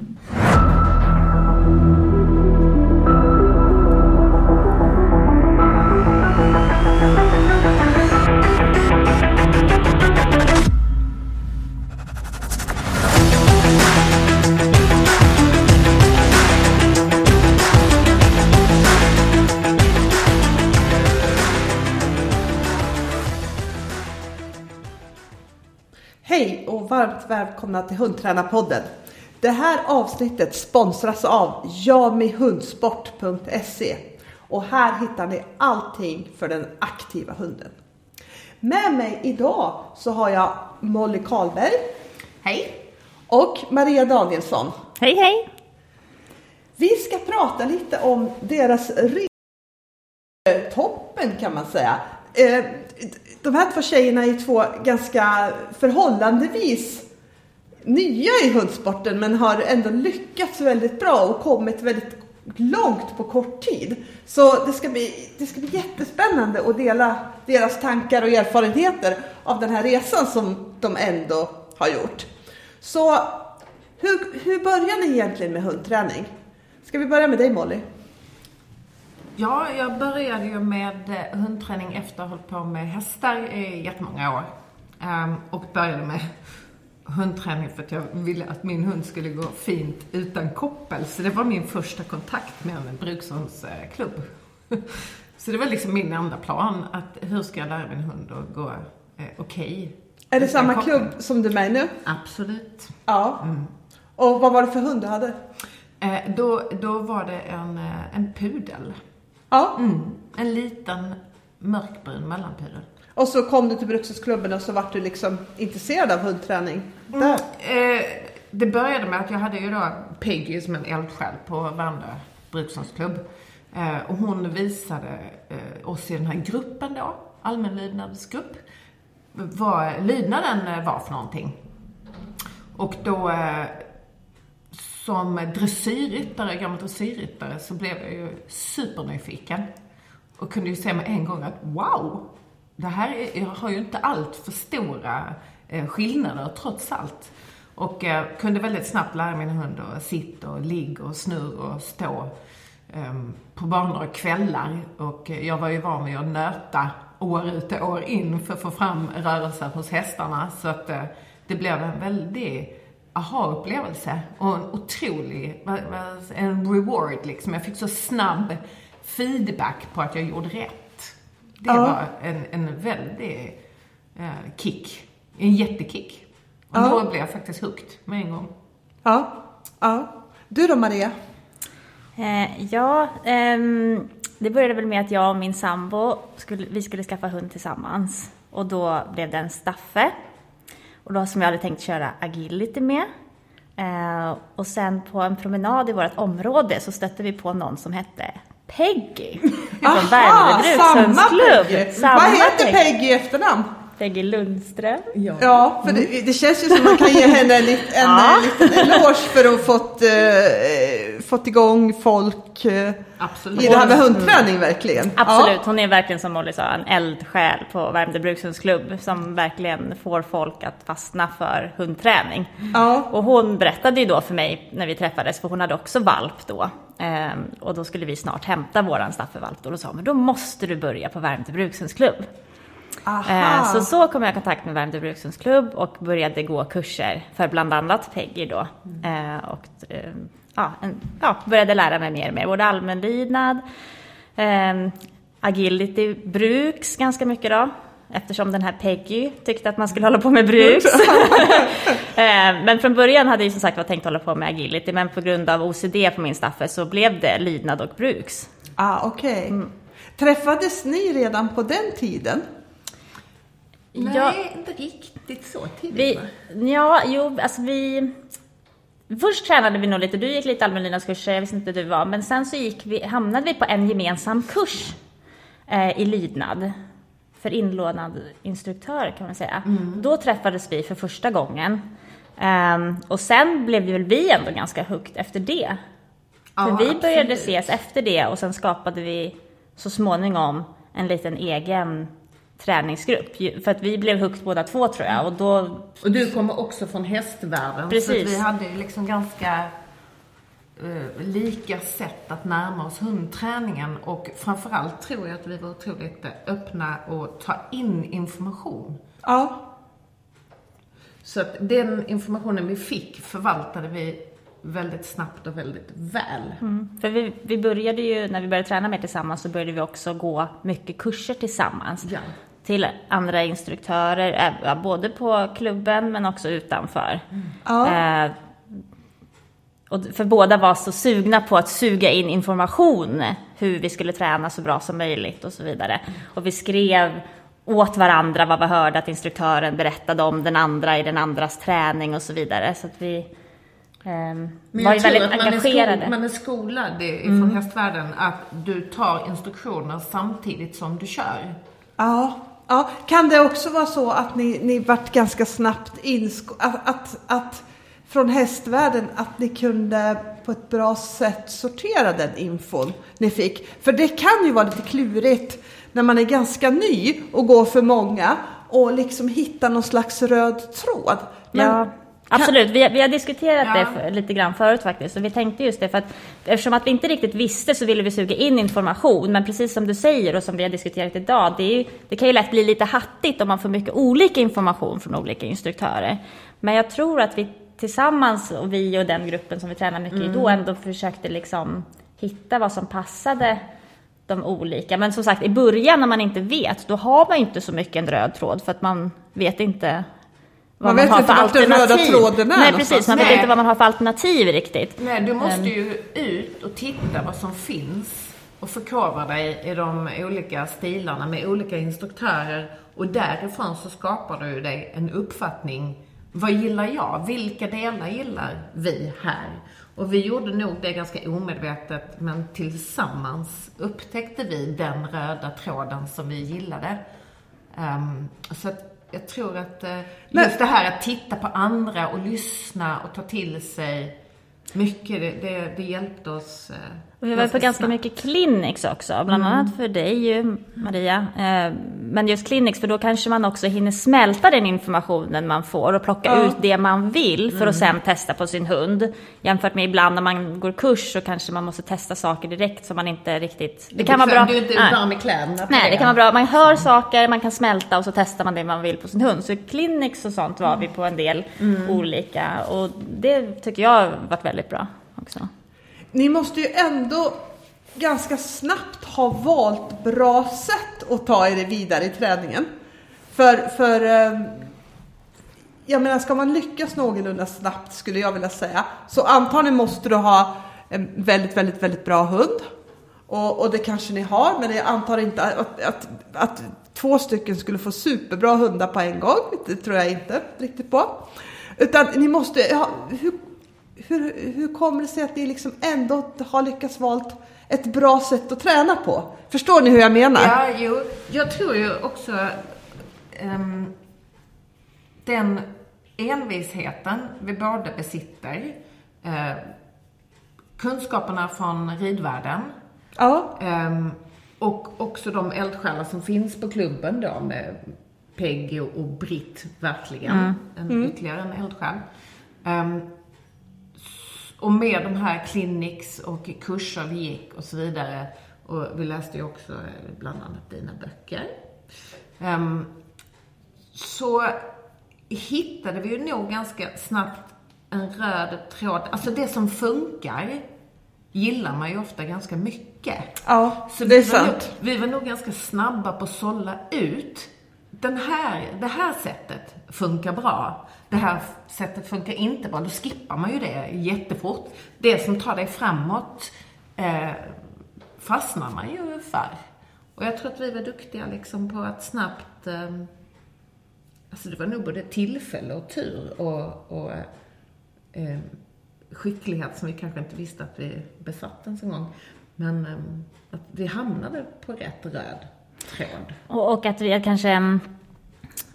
Hej och varmt välkomna till Hundtränarpodden. Det här avsnittet sponsras av jamihundsport.se och här hittar ni allting för den aktiva hunden. Med mig idag så har jag Molly Karlberg Hej! och Maria Danielsson. Hej hej! Vi ska prata lite om deras toppen kan man säga. Eh, De här två tjejerna är två ganska förhållandevis nya i hundsporten men har ändå lyckats väldigt bra och kommit väldigt långt på kort tid. Så det ska bli, det ska bli jättespännande att dela deras tankar och erfarenheter av den här resan som de ändå har gjort. Så hur, hur börjar ni egentligen med hundträning? Ska vi börja med dig Molly? Ja, jag började ju med eh, hundträning efter att ha hållit på med hästar i jättemånga år. Um, och började med hundträning för att jag ville att min hund skulle gå fint utan koppel. Så det var min första kontakt med en brukshundsklubb. Så det var liksom min enda plan, att hur ska jag lära min hund att gå eh, okej? Är det samma koppel. klubb som du är med i nu? Absolut. Ja. Och vad var det för hund du hade? Eh, då, då var det en, eh, en pudel. Ja. Mm. En liten mörkbrun mellanpudel. Och så kom du till brukshundsklubben och så vart du liksom intresserad av hundträning. Där. Eh, det började med att jag hade ju då Peggy som en eldsjäl på Värmdö brukshundsklubb. Eh, och hon visade eh, oss i den här gruppen då, allmänlydnadsgrupp, vad lydnaden eh, var för någonting. Och då eh, som dressyrryttare, gammal dressyrryttare, så blev jag ju supernyfiken. Och kunde ju se med en gång att wow, det här är, har ju inte allt för stora eh, skillnader trots allt. Och eh, kunde väldigt snabbt lära min hund att sitta och ligga och snurra och stå eh, på banor och kvällar. Och eh, jag var ju van vid att nöta år ut och år in för att få fram rörelser hos hästarna. Så att eh, det blev en väldig aha-upplevelse och en otrolig, en reward liksom. Jag fick så snabb feedback på att jag gjorde rätt. Det Ja. var en, en väldig eh, kick. En jättekick. Och Ja. då blev jag faktiskt hooked med en gång. Ja. ja. Du då Maria? Eh, ja, ehm, det började väl med att jag och min sambo skulle, vi skulle skaffa hund tillsammans. Och då blev det en Staffe. Och då som jag hade tänkt köra agility med. Eh, och sen på en promenad i vårt område så stötte vi på någon som hette Peggy. Från Värmdö brukshundsklubb. Peggy! Samma Vad heter Peggy i efternamn? Peggy Lundström. Ja, för det, det känns ju som man kan ge henne en, en Ja. eh, liten eloge för att ha fått, eh, fått igång folk eh, Absolut. i det här med hundträning verkligen. Absolut, hon är verkligen som Molly sa en eldsjäl på Värmdö brukshundsklubb som verkligen får folk att fastna för hundträning. Ja. Och hon berättade ju då för mig när vi träffades, för hon hade också valp då. Ehm, och då skulle vi snart hämta våran Staffelvalp. Och då sa hon, men då måste du börja på Värmdö brukshundsklubb. Aha. Ehm, så så kom jag i kontakt med Värmdö brukshundsklubb och började gå kurser för bland annat Peggy då. Ehm, och ja, en, ja, började lära mig mer och mer, både allmänlydnad, ehm, agility bruks ganska mycket då. Eftersom den här Peggy tyckte att man skulle hålla på med bruks. Ehm, men från början hade jag som sagt var tänkt hålla på med agility, men på grund av OCD på min staffe så blev det lydnad och bruks. Ah, Okej. Träffades ni redan på den tiden? Nej, Ja. inte riktigt så tidigt Vi, ja, jo, alltså vi... Först tränade vi nog lite, du gick lite allmänlydnadskurser, jag visste inte du var, men sen så gick vi, hamnade vi på en gemensam kurs eh, i lydnad för inlånad instruktör kan man säga. Då träffades vi för första gången. Ehm, och sen blev vi väl vi ändå ganska högt efter det. För Ja, vi började absolut. ses efter det och sen skapade vi så småningom en liten egen träningsgrupp. För att vi blev högt båda två tror jag och då Och du kommer också från hästvärlden. Så Precis. att vi hade ju liksom ganska eh, lika sätt att närma oss hundträningen och framförallt tror jag att vi var otroligt öppna och ta in information. Ja. Så att den informationen vi fick förvaltade vi väldigt snabbt och väldigt väl. Mm. För vi, vi började ju, när vi började träna mer tillsammans, så började vi också gå mycket kurser tillsammans. Ja. Till andra instruktörer, eh, både på klubben men också utanför. Ja. Eh, och för båda var så sugna på att suga in information, hur vi skulle träna så bra som möjligt och så vidare. Och vi skrev åt varandra vad vi hörde att instruktören berättade om den andra i den andras träning och så vidare. Så att vi Men var ju väldigt att man är, engagerade. skol, man är skolad ifrån hästvärlden att du tar instruktioner samtidigt som du kör. Ja, ja. Kan det också vara så att ni, ni vart ganska snabbt insko- att, att, att från hästvärlden att ni kunde på ett bra sätt sortera den infon ni fick? För det kan ju vara lite klurigt när man är ganska ny och går för många och liksom hitta någon slags röd tråd. Men Ja, absolut. Vi, vi har diskuterat Ja. det för, lite grann förut faktiskt. Och vi tänkte just det, för att eftersom att vi inte riktigt visste så ville vi suga in information. Men precis som du säger och som vi har diskuterat idag, det, ju, det kan ju lätt bli lite hattigt om man får mycket olika information från olika instruktörer. Men jag tror att vi tillsammans, och vi och den gruppen som vi tränar mycket i då, ändå försökte liksom hitta vad som passade de olika. Men som sagt, i början när man inte vet, då har man inte så mycket en röd tråd för att man vet inte Man man, vet har inte för vart den röda alternativ. tråden är Nej, precis. Man vet Nej. inte vad man har för alternativ riktigt. Nej, du måste ju ut och titta vad som finns och förkovra dig i de olika stilarna med olika instruktörer och därifrån så skapar du dig en uppfattning. Vad gillar jag? Vilka delar gillar vi här? Och vi gjorde nog det ganska omedvetet, men tillsammans upptäckte vi den röda tråden som vi gillade. Ehm, så att jag tror att eh, just det här att titta på andra och lyssna och ta till sig mycket, det, det, det hjälpte oss. eh, vi var på ganska mycket clinics också, bland annat för dig ju, Maria. Eh, Men just clinics, för då kanske man också hinner smälta den informationen man får och plocka Ja. ut det man vill för att sen testa på sin hund. Jämfört med ibland när man går kurs så kanske man måste testa saker direkt som man inte riktigt... Det kan vara bra. Du är inte Nej. varm i kläderna Nej, det kan vara bra. Man hör saker, man kan smälta och så testar man det man vill på sin hund. Så clinics och sånt var vi på en del olika och det tycker jag har varit väldigt bra också. Ni måste ju ändå ganska snabbt ha valt bra sätt att ta er vidare i träningen. För, för eh, jag menar, ska man lyckas någorlunda snabbt skulle jag vilja säga, så antagligen måste du ha en väldigt, väldigt, väldigt bra hund. Och, och det kanske ni har, men jag antar inte att, att, att två stycken skulle få superbra hundar på en gång. Det tror jag inte riktigt på. Utan ni måste, ja, hur, hur, hur kommer det sig att ni liksom ändå har lyckats valt ett bra sätt att träna på? Förstår ni hur jag menar? Ja, jo. Jag tror ju också ehm, den envisheten vi båda besitter, eh, kunskaperna från ridvärlden Ja. ehm, och också de eldsjälar som finns på klubben då med Peggy och Britt verkligen, en, ytterligare en eldsjäl. S- och med de här clinics och kurser vi gick och så vidare. Och vi läste ju också eh, bland annat dina böcker. Ehm, så hittade vi ju nog ganska snabbt en röd tråd. Alltså det som funkar gillar man ju ofta ganska mycket. Ja, Så det är sant. vi var nog ganska snabba på att sålla ut. Den här, det här sättet funkar bra. Det här sättet funkar inte bra. Då skippar man ju det jättefort. Det som tar dig framåt eh, fastnar man ju för. Och jag tror att vi var duktiga liksom på att snabbt eh, Alltså det var nog både tillfälle och tur och, och eh, skicklighet som vi kanske inte visste att vi besatt ens en gång. Men eh, att vi hamnade på rätt röd tråd. Och, och att vi kanske...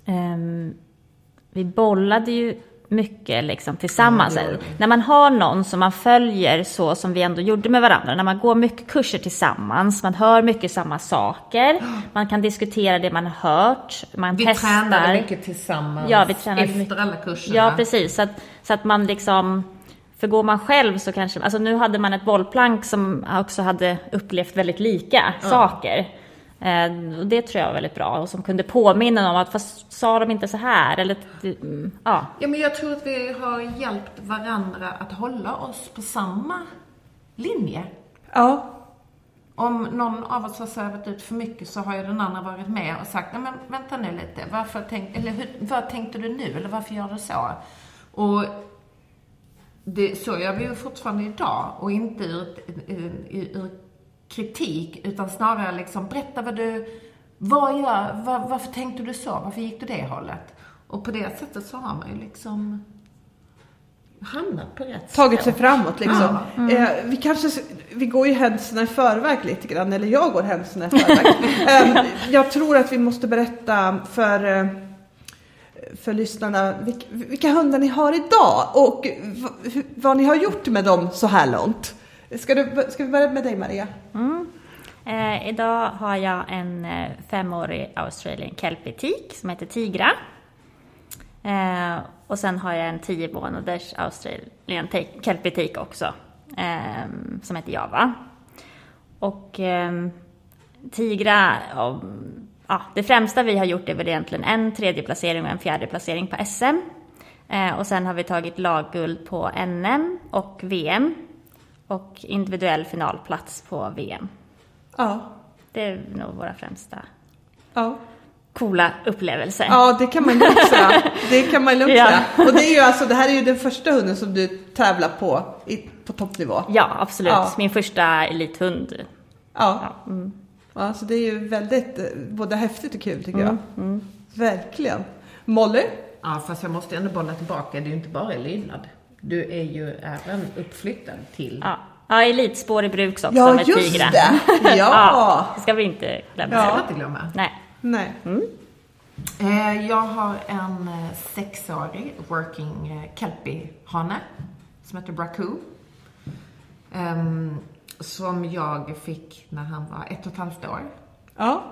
mm, vi bollade ju mycket liksom tillsammans. Vi. när man har någon som man följer så som vi ändå gjorde med varandra, när man går mycket kurser tillsammans, man hör mycket samma saker, man kan diskutera det man har hört, man Vi testar. tränade mycket tillsammans Ja, vi tränade efter mycket. alla kurserna. Ja, precis. Så att, så att man liksom... För går man själv så kanske, alltså nu hade man ett bollplank som också hade upplevt väldigt lika saker. Eh, och det tror jag var väldigt bra och som kunde påminna om att fast sa de inte så här eller mm, ja. Ja, men jag tror att vi har hjälpt varandra att hålla oss på samma linje. Ja, Om någon av oss har svävat ut för mycket så har ju den andra varit med och sagt, nej men vänta nu lite, varför tänk, eller hur, vad tänkte du nu, eller varför gör du så? Och det, så gör vi ju fortfarande idag, och inte ur, ur, ur kritik, utan snarare liksom, berätta vad du, vad gör, var, varför tänkte du så, varför gick du det hållet? Och på det sättet så har man ju liksom hamnat på rätt tagit sig framåt liksom. Eh, vi kanske, vi går ju händelserna i förväg lite grann, eller jag går händelserna i förväg. eh, jag tror att vi måste berätta för, eh, för lyssnarna vilka, vilka hundar ni har idag och vad ni har gjort med dem så här långt. Ska, du, ska vi börja med dig Maria? Mm. Eh, idag har jag en eh, femårig Australian Kelpie som heter Tigra. Eh, och sen har jag en tio månaders Australian Te- Kelpie också eh, som heter Java. Och eh, Tigra, och, ja, det främsta vi har gjort är väl egentligen en tredje placering och en fjärde placering på SM. Eh, och sen har vi tagit lagguld på NM och VM. Och individuell finalplats på VM. Ja. Det är nog våra främsta Ja. coola upplevelser. ja, det kan man lugnt säga. Det kan man lugnt Ja. säga. Och det är ju alltså, det här är ju den första hunden som du tävlar på i, på toppnivå. Ja, absolut. Ja. Min första elithund. Ja. Ja, mm. Ja, så det är ju väldigt eh, både häftigt och kul tycker Mm, jag. Verkligen. Molly? Ja, fast jag måste ändå bolla tillbaka. Det är ju inte bara lydnad. Du är ju även uppflyttad till... Ja. ja, elitspår i bruks också Ja, med just Tigra. det. Ja. det ska vi inte glömma. Ja. inte glömma. Nej. Nej. Eh, jag har en eh, sexårig working eh, kelpie-hane som heter Braku. Ehm, som jag fick när han var ett och ett halvt år. Ja.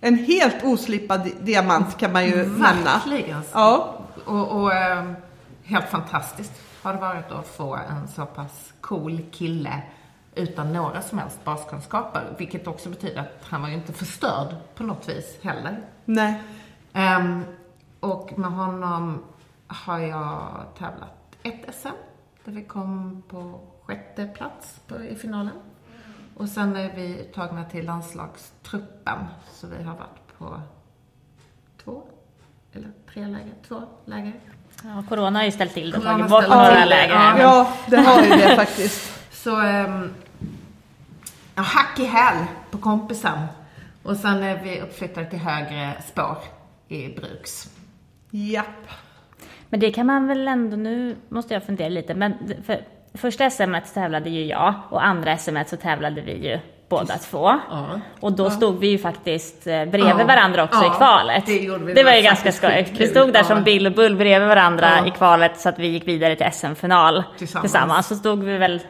En helt oslipad di- diamant kan man ju nämna. Verkligen. Ja. Och, och ehm, helt fantastiskt har det varit att få en så pass cool kille utan några som helst baskunskaper. Vilket också betyder att han var ju inte förstörd på något vis heller. Nej. Ehm, och med honom har jag tävlat ett SM, där vi kom på sjätte plats på, i finalen. Och sen är vi tagna till landslagstruppen, så vi har varit på två, eller tre läger, två läger. Ja, corona har ju ställt till det och tagit bort några läger. ja. Ja, det har ju det faktiskt. Så, um, ja, hack i häl på kompisen. Och sen är vi uppflyttade till högre spår i Bruks. Japp. Men det kan man väl ändå, nu måste jag fundera lite, men för första SM tävlade ju jag och andra SM så tävlade vi ju båda två. Ja. Och då stod vi ju faktiskt eh, bredvid Ja. varandra också Ja, i kvalet. det vi. Det var ju var ganska faktiskt skoj. skitkul. Vi stod där Ja. som Bill och Bull bredvid varandra Ja. i kvalet så att vi gick vidare till SM-final Tillsammans. tillsammans. Så stod vi väl,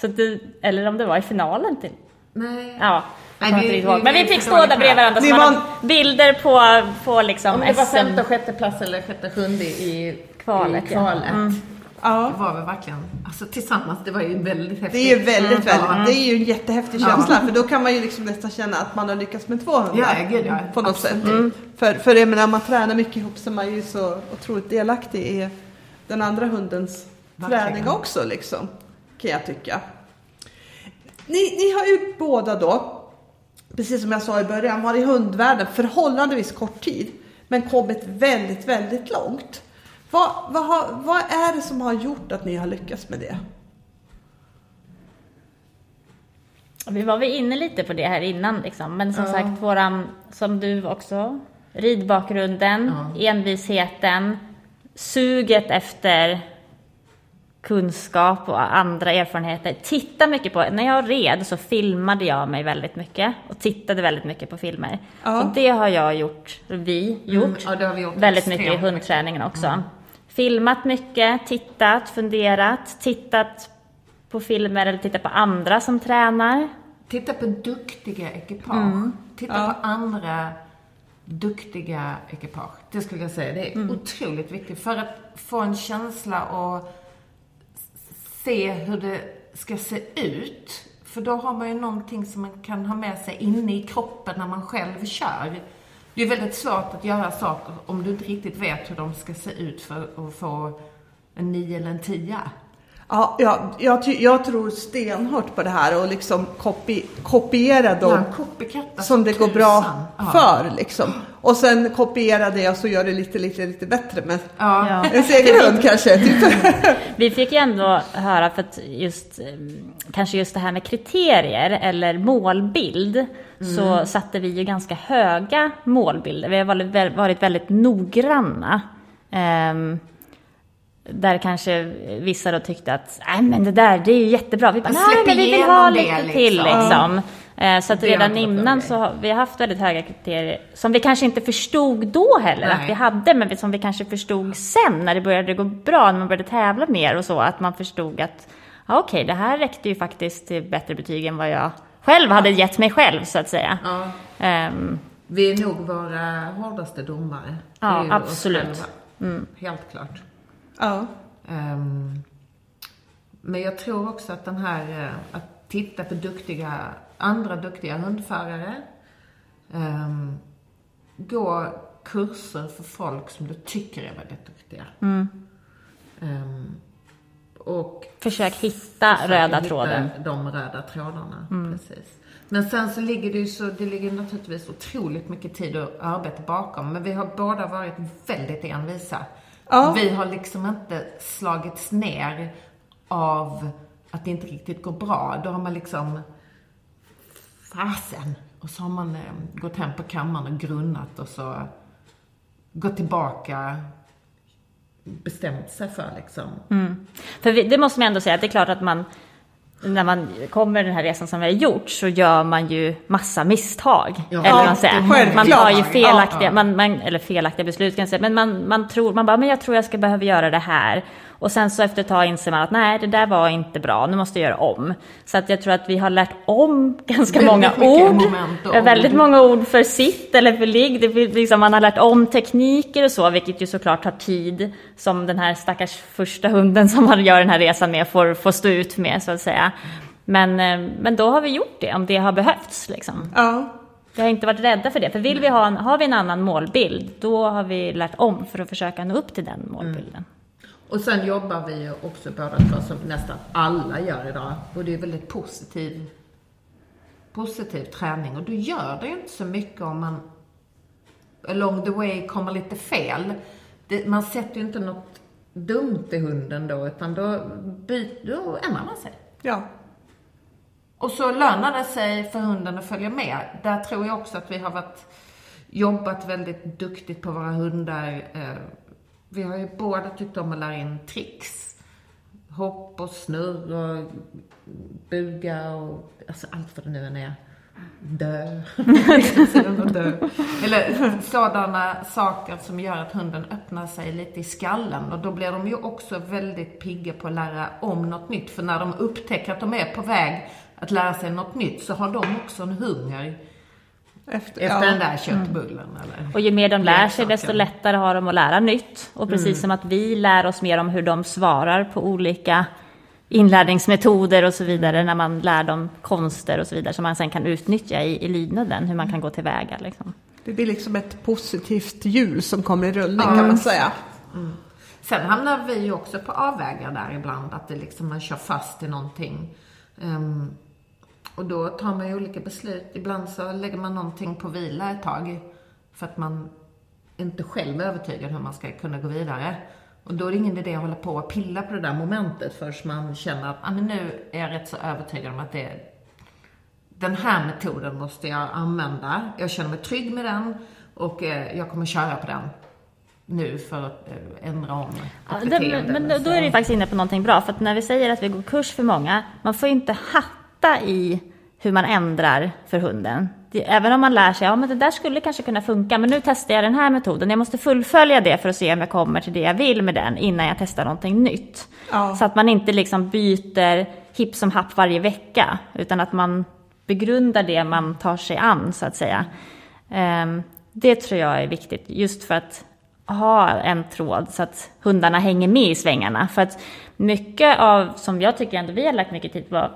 så att det, eller om det var i finalen till, Nej. ja. Nej, vi- ihåg. vi- Men vi vi fick stå där bredvid varandra så man var- bilder på, på liksom Om det var SM. femte och sjätte plats eller sjätte sjunde i Kvalet, i ja. kvalet. Ja. Det var vi verkligen, alltså tillsammans, det var ju väldigt häftigt. Det är ju väldigt, Mm. väldigt, det är ju en jättehäftig Ja. känsla för då kan man ju liksom nästan känna att man har lyckats med två hundar. Ja, gud ja. På något sätt. För, för jag menar, om man tränar mycket ihop så är man ju så otroligt delaktig i den andra hundens Verkligen. träning också liksom. Kan jag tycka. Ni, ni har ju båda då, precis som jag sa i början, varit i hundvärlden förhållandevis kort tid. Men kommit väldigt, väldigt långt. Vad, vad, har, vad är det som har gjort att ni har lyckats med det? Vi var väl inne lite på det här innan liksom. Men som sagt, våran, som du också, ridbakgrunden, envisheten, suget efter kunskap och andra erfarenheter. Titta mycket på, när jag red så filmade jag mig väldigt mycket och tittade väldigt mycket på filmer. Ja. Och det har jag gjort, vi gjort, Mm, ja, gjort väldigt mycket i hundträningen också. Filmat mycket, tittat, funderat, tittat på filmer eller tittat på andra som tränar. Titta på duktiga ekipage. Titta Ja. på andra duktiga ekipage. Det skulle jag säga. Det är otroligt viktigt för att få en känsla och se hur det ska se ut. För då har man ju någonting som man kan ha med sig inne i kroppen när man själv kör. Det är väldigt svårt att göra saker om du inte riktigt vet hur de ska se ut för att få en 9 eller en 10. Ja, ja jag, jag tror stenhårt på det här och liksom kopi, kopiera dem Ja, som det går tusan. bra Ja. för liksom. Och sen kopiera det och så gör det lite, lite, lite bättre med Ja. Ens egen hund kanske. Typ. Vi fick ju ändå höra, för att just, eh, kanske just det här med kriterier eller målbild, så satte vi ju ganska höga målbilder. Vi har varit, varit väldigt noggranna. Ehm, där kanske vissa då tyckte att, nej men det där, det är ju jättebra. Vi bara, nej men vi vill ha lite till liksom." liksom. Eh, Så att redan innan så har vi haft väldigt höga kriterier som vi kanske inte förstod då heller att Nej. vi hade, men som vi kanske förstod sen när det började gå bra, när man började tävla mer och så, att man förstod att ja, okej, det här räckte ju faktiskt till bättre betyg än vad jag själv hade gett mig själv så att säga. Ja. Ehm, Vi är nog våra hårdaste domare. Ja, absolut. själva. Helt klart. Ja. Ehm, men jag tror också att den här, eh, att titta på duktiga, andra duktiga hundförare. Um, gå kurser för folk som du tycker är väldigt duktiga. Ehm, och försök hitta försöka röda hitta tråden. de röda trådarna. Precis. Men sen så ligger det ju så, det ligger naturligtvis otroligt mycket tid och arbete bakom. Men vi har båda varit väldigt envisa. Ja. Vi har liksom inte slagits ner av att det inte riktigt går bra. Då har man liksom, fasen. Och så har man eh, gått hem på kammaren och grunnat och så gått tillbaka, bestämt sig för liksom. För vi, det måste man ändå säga, att det är klart att man, när man kommer den här resan som vi har gjort, så gör man ju massa misstag. Ja. eller vad man säger. Man tar ju felaktiga, Ja, ja. Man, man, eller felaktiga beslut kan jag säga, men man, man tror, man bara, men jag tror jag ska behöva göra det här. Och sen så efter ett tag inser man att nej, det där var inte bra, nu måste jag göra om. Så att jag tror att vi har lärt om ganska många ord. Väldigt många ord för sitt eller för ligg. Det liksom, man har lärt om tekniker och så, vilket ju såklart tar tid. Som den här stackars första hunden som man gör den här resan med får, får stå ut med, så att säga. Men, eh, men då har vi gjort det, om det har behövts. Liksom. Ja. Vi har inte varit rädda för det, för vill vi ha en, har vi en annan målbild, då har vi lärt om för att försöka nå upp till den målbilden. Och sen jobbar vi ju också båda två som nästan alla gör idag. Och det är väldigt positiv, positiv träning. Och då gör det ju inte så mycket om man along the way kommer lite fel. Det, man sätter ju inte något dumt i hunden då, utan då, byt, då ändrar man sig. Ja. Och så lönar det sig för hunden att följa med. Där tror jag också att vi har varit, jobbat väldigt duktigt på våra hundar. Eh, Vi har ju båda tyckt om att lära in tricks. Hopp och snurr och buga och alltså allt vad det nu än är. Dö. dö. Eller sådana saker som gör att hunden öppnar sig lite i skallen. Och då blir de ju också väldigt pigga på att lära om något nytt. För när de upptäcker att de är på väg att lära sig något nytt så har de också en hunger Efter, efter ja. den där köttbullen. Eller? Och ju mer de lär sig, desto lättare har de att lära nytt. Och precis som att vi lär oss mer om hur de svarar på olika inlärningsmetoder och så vidare, när man lär dem konster och så vidare, som man sen kan utnyttja i, i lydnaden, hur man kan gå tillväga. Liksom. Det blir liksom ett positivt hjul som kommer i rullning kan man säga. Sen hamnar vi ju också på avvägar där ibland, att det liksom man kör fast i någonting. Ehm, och då tar man ju olika beslut. Ibland så lägger man någonting på vila ett tag för att man inte själv är övertygad hur man ska kunna gå vidare. Och då är det ingen idé att hålla på och pilla på det där momentet förrän man känner att ah, men nu är jag rätt så övertygad om att det är den här metoden måste jag använda. Jag känner mig trygg med den och eh, jag kommer köra på den nu för att eh, ändra om Ja, det, men då, är det faktiskt inne på någonting bra, för att när vi säger att vi går kurs för många, man får ju inte hatta i hur man ändrar för hunden. Även om man lär sig, ja men det där skulle kanske kunna funka, men nu testar jag den här metoden. Jag måste fullfölja det för att se om jag kommer till det jag vill med den innan jag testar någonting nytt. Ja. Så att man inte liksom byter hipp som happ varje vecka, utan att man begrundar det man tar sig an, så att säga. Ehm, det tror jag är viktigt, just för att ha en tråd så att hundarna hänger med i svängarna. För att mycket av, som jag tycker ändå vi har lagt mycket tid på,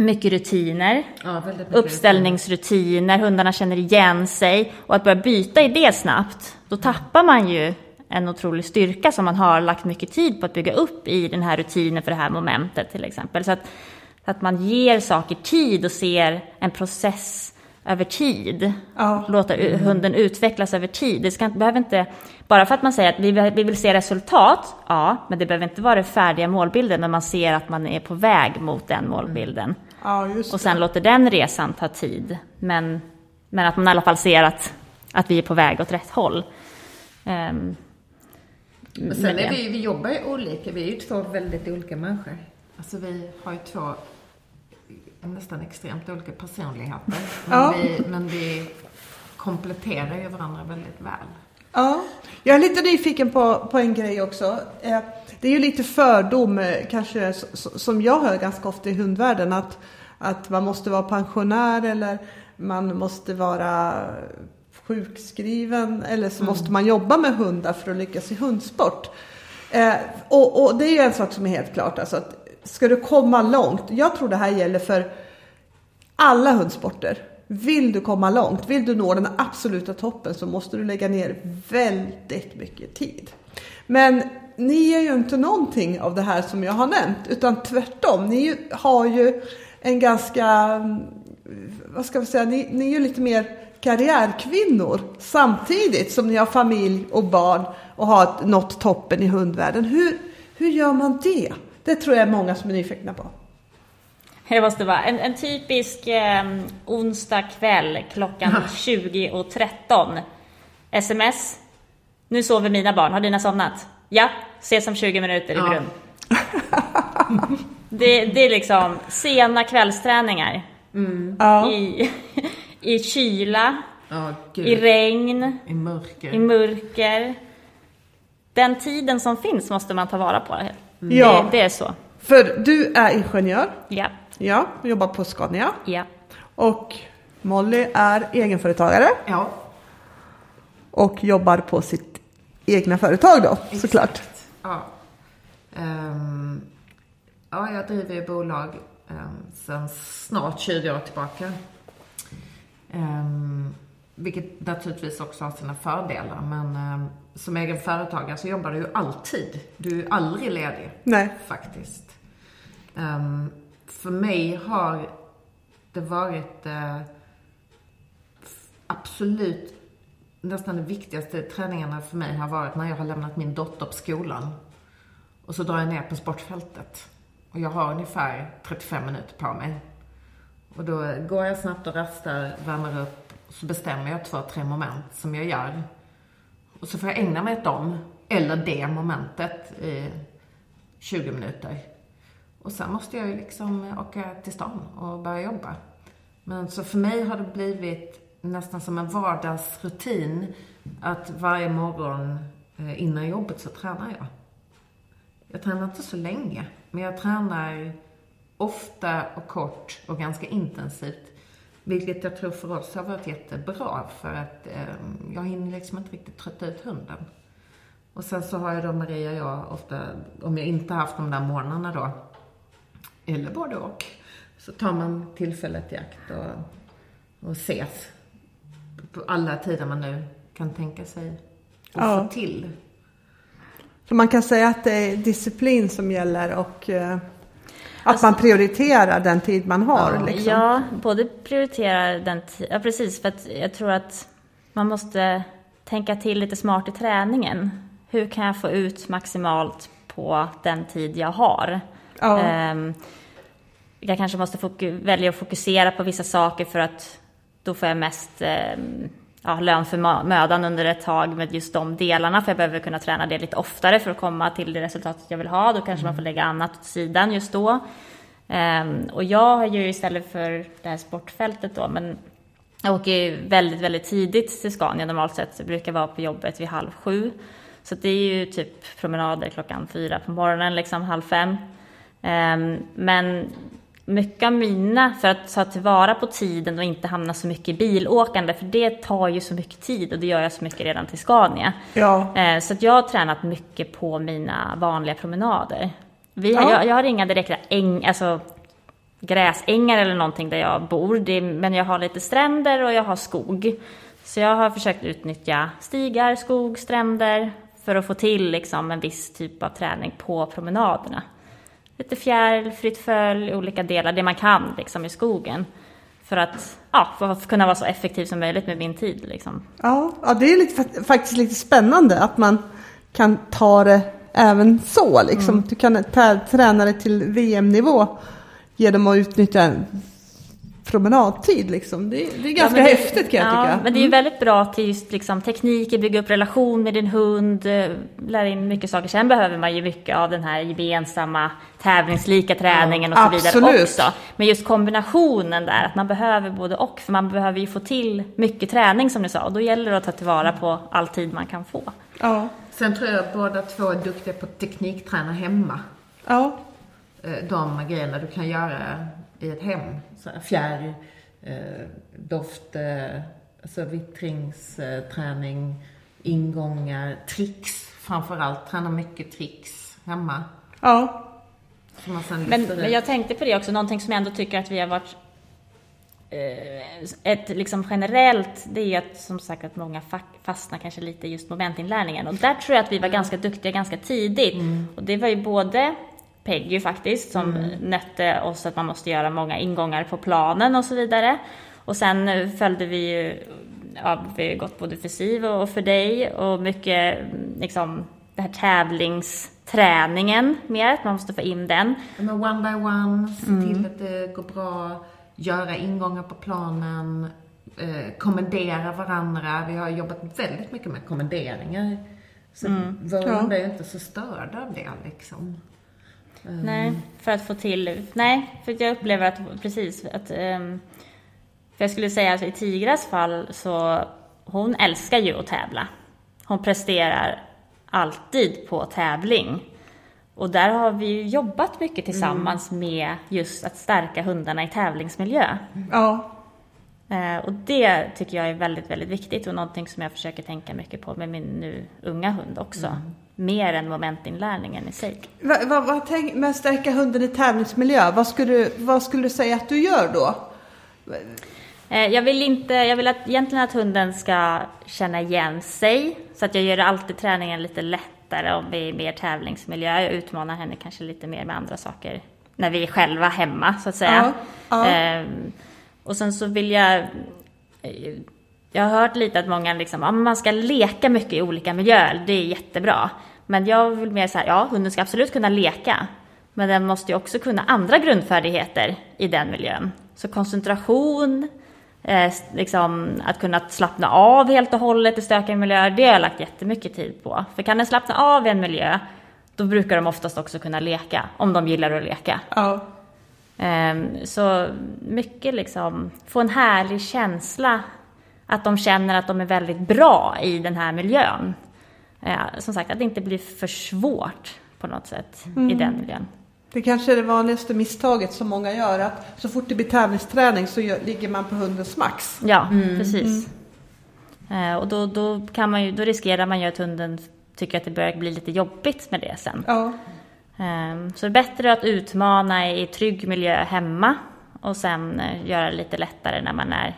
mycket rutiner, Ja, mycket uppställningsrutiner, hundarna känner igen sig och att börja byta i det snabbt, då tappar man ju en otrolig styrka som man har lagt mycket tid på att bygga upp i den här rutinen för det här momentet till exempel. Så att, att man ger saker tid och ser en process över tid. Ja. Låta u- hunden utvecklas över tid. Det ska, inte- behöver inte, bara för att man säger att vi, vill- vi vill se resultat, ja, men det behöver inte vara den färdiga målbilden, men man ser att man är på väg mot den målbilden. Ja, just Och sen låter den resan ta tid. Men, men att man i alla fall ser att, att vi är på väg åt rätt håll. Men sen är vi, vi jobbar ju olika. Vi är ju två väldigt olika människor. Alltså vi har ju två nästan extremt olika personligheter. Men, Ja. vi, men vi kompletterar ju varandra väldigt väl. Ja, jag är lite nyfiken på, på en grej också. Eh, Det är ju lite fördom eh, kanske som jag hör ganska ofta i hundvärlden att, att man måste vara pensionär eller man måste vara sjukskriven eller så måste man jobba med hundar för att lyckas i hundsport. Eh, och, och det är ju en sak som är helt klart, alltså att ska du komma långt, jag tror det här gäller för alla hundsporter. Vill du komma långt, vill du nå den absoluta toppen så måste du lägga ner väldigt mycket tid. Men ni är ju inte någonting av det här som jag har nämnt, utan tvärtom. Ni har ju en ganska, vad ska vi säga, ni, ni är ju lite mer karriärkvinnor samtidigt som ni har familj och barn och har nått toppen i hundvärlden. Hur, hur gör man det? Det tror jag är många som är nyfikna på. Det måste vara en, en typisk eh, onsdag kväll klockan 20.13. Sms. Nu sover mina barn. Har dina somnat? Ja, ses om 20 minuter i Ja. brunn. det, det är liksom sena kvällsträningar. Ja. I, I kyla, gud. i regn, I mörker. i mörker. Den tiden som finns måste man ta vara på. Ja. Det, det är så. För du är ingenjör, Ja, ja, jobbar på Scania ja. och Molly är egenföretagare Ja, och jobbar på sitt egna företag då såklart. ja. Ehm, ja, jag driver ju bolag um, sedan snart 20 år tillbaka. Um, vilket naturligtvis också har sina fördelar. Men ehm, som egen företagare så jobbar du ju alltid. Du är ju aldrig ledig. Nej. Faktiskt. Ehm, för mig har det varit eh, absolut nästan de viktigaste träningarna för mig har varit när jag har lämnat min dotter på skolan. Och så drar jag ner på sportfältet. Och jag har ungefär 35 minuter på mig. Och då går jag snabbt och rastar, värmer upp. Och så bestämmer jag två, tre moment som jag gör. Och så får jag ägna mig åt dem, eller det momentet, i 20 minuter. Och sen måste jag ju liksom eh, åka till stan och börja jobba. Men så för mig har det blivit nästan som en vardagsrutin att varje morgon eh, innan jobbet så tränar jag. Jag tränar inte så länge, men jag tränar ofta och kort och ganska intensivt. Vilket jag tror för oss har varit jättebra för att eh, jag hinner liksom inte riktigt trötta ut hunden. Och sen så har jag då Maria och jag ofta, om jag inte haft de där morgnarna då, eller både och, så tar man tillfället i akt och, och ses på alla tider man nu kan tänka sig och Ja. få till. Så man kan säga att det är disciplin som gäller och eh, att man prioriterar den tid man har. Ja, liksom. Ja, både prioritera den tiden, ja precis, för att jag tror att man måste tänka till lite smart i träningen. Hur kan jag få ut maximalt på den tid jag har? Ja. Ehm, jag kanske måste välja att fokusera på vissa saker för att då får jag mest ehm, ja, lön för mö- mödan under ett tag med just de delarna. För jag behöver kunna träna det lite oftare för att komma till det resultatet jag vill ha. Då kanske man får lägga annat åt sidan just då. Ehm, och jag har ju istället för det här sportfältet då, men jag åker ju väldigt, väldigt tidigt till Scania normalt sett. Jag brukar vara på jobbet vid halv sju. Så det är ju typ promenader klockan fyra på morgonen, liksom halv fem. Ehm, men mycket av mina, för att ta tillvara på tiden och inte hamna så mycket i bilåkande, för det tar ju så mycket tid och det gör jag så mycket redan till Scania. Ja. Eh, Så att jag har tränat mycket på mina vanliga promenader. Vi, Ja. jag, jag har inga direkta äng, alltså, gräsängar eller någonting där jag bor, det, men jag har lite stränder och jag har skog. Så jag har försökt utnyttja stigar, skog, stränder för att få till liksom, en viss typ av träning på promenaderna. Lite fjäril, fritt följ, olika delar, det man kan liksom, i skogen. För att, ja, för att kunna vara så effektiv som möjligt med min tid. Liksom. Ja, ja det är lite, fak- faktiskt lite spännande att man kan ta det även så. Liksom. Mm. Du kan träna det till VM-nivå genom att utnyttja promenadtid. Liksom. Det, det är ganska men det- häftigt kan jag ja, tycka. Men det är ju väldigt bra till just liksom, tekniker, bygga upp relation med din hund, eh, lära in mycket saker. Sen behöver man ju mycket av den här gemensamma tävlingslika träningen och så vidare absolut. också. Men just kombinationen där, att man behöver både och. För man behöver ju få till mycket träning som ni sa och då gäller det att ta tillvara på all tid man kan få. Ja, Sen tror jag att båda två är duktiga på teknikträna hemma. ja, Eh, De grejerna du kan göra i ett hem. Så Fjärr, eh, doft, eh, alltså vittringsträning, ingångar, tricks. Framförallt träna mycket tricks hemma. ja. Som man sen Men, men jag tänkte på det också, någonting som jag ändå tycker att vi har varit eh, ett liksom generellt, det är ju att som sagt att många fa- fastnar kanske lite i just momentinlärningen. Och där tror jag att vi var ganska duktiga ganska tidigt. Och det var ju både Peggy faktiskt som nötte oss att man måste göra många ingångar på planen och så vidare. Och sen följde vi ju, ja, vi har gått både för Siv och för dig och mycket mm, liksom det här tävlingsträningen mer, att man måste få in den. Men one by one, se Mm. till att det går bra, göra ingångar på planen, eh, kommendera varandra. Vi har jobbat väldigt mycket med kommenderingar. Så Mm. våra Ja. är inte så störda av det liksom. Nej, för att få till... Nej, för jag upplever att precis att... ehm, för jag skulle säga att i Tigras fall så... Hon älskar ju att tävla. Hon presterar alltid på tävling. Och där har vi ju jobbat mycket tillsammans med just att stärka hundarna i tävlingsmiljö. ja. Eh, och det tycker jag är väldigt, väldigt viktigt och någonting som jag försöker tänka mycket på med min nu unga hund också. Mer än momentinlärningen i sig. Vad, vad, vad tänk, med att stärka hunden i tävlingsmiljö, vad skulle, du- vad skulle du säga att du gör då? Eh, Jag vill, inte, jag vill att, egentligen att hunden ska känna igen sig. Så att jag gör alltid träningen lite lättare om vi är mer tävlingsmiljö. Jag utmanar henne kanske lite mer med andra saker. När vi är själva hemma så att säga. Ja, ja. Ehm, och sen så vill jag... eh, Jag har hört lite att många liksom, ja, man ska leka mycket i olika miljöer. Det är jättebra. Men jag vill mer så här, ja hunden ska absolut kunna leka. Men den måste ju också kunna andra grundfärdigheter i den miljön. Så koncentration, eh, liksom att kunna slappna av helt och hållet i stökiga miljöer, det har jag lagt jättemycket tid på. För kan den slappna av i en miljö, då brukar de oftast också kunna leka, om de gillar att leka. Ja, Ehm, Så mycket liksom, få en härlig känsla, att de känner att de är väldigt bra i den här miljön. Eh, Som sagt, att det inte blir för svårt på något sätt i den miljön. det kanske är det vanligaste misstaget som många gör, att så fort det blir tävlingsträning så gör, ligger man på hundens max. Ja, precis. Eh, Och då, då, kan man ju, då riskerar man ju att hunden tycker att det börjar bli lite jobbigt med det sen. Ja, Ehm, Så det är bättre att utmana i trygg miljö hemma och sen eh, göra det lite lättare när man är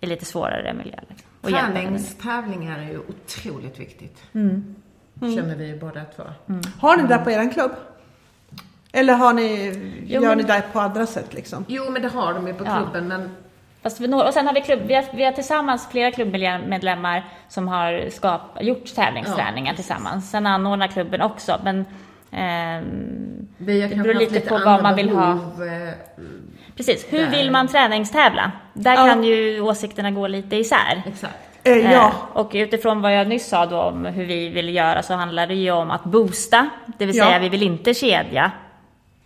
i lite svårare miljö. Liksom. Och. Träningstävlingar är ju otroligt viktigt. Mm. Känner vi ju båda två. Har ni det på er klubb? Eller har ni, Jo, gör men- ni det på andra sätt liksom? Jo, men det har de ju på Ja. klubben, men Fast vi, och sen har vi, klubb, vi, har, vi har tillsammans flera klubbmedlemmar som har skap, gjort tävlingsträningar Ja, tillsammans. Sen anordnar klubben också, men har Det beror lite på vad man vill ha. behov, eh, precis. Hur Där. vill man träningstävla? Där Ja. kan ju åsikterna gå lite isär. Exakt. Eh, ja, Eh, Och utifrån vad jag nyss sa då om hur vi vill göra så handlar det ju om att boosta, det vill Ja. säga vi vill inte kedja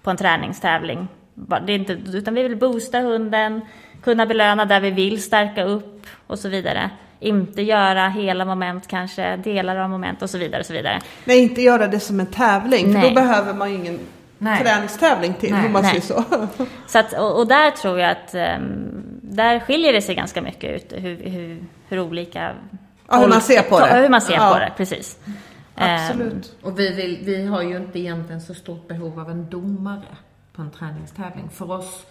på en träningstävling. Det är inte, utan vi vill boosta hunden, kunna belöna där vi vill, stärka upp och så vidare. Inte göra hela moment kanske, delar av moment och så vidare. Och så vidare. nej inte göra det som en tävling, för Nej. då behöver man ju ingen Nej. träningstävling till, Nej. om man Nej. säger så. Så att, och, och där tror jag att ehm, där skiljer det sig ganska mycket ut hur, hur, hur olika... Ja, hur man ser på det. Hur man ser Ja. på det, precis. Ehm, Absolut. Och vi, vill, vi har ju inte egentligen så stort behov av en domare på en träningstävling. För oss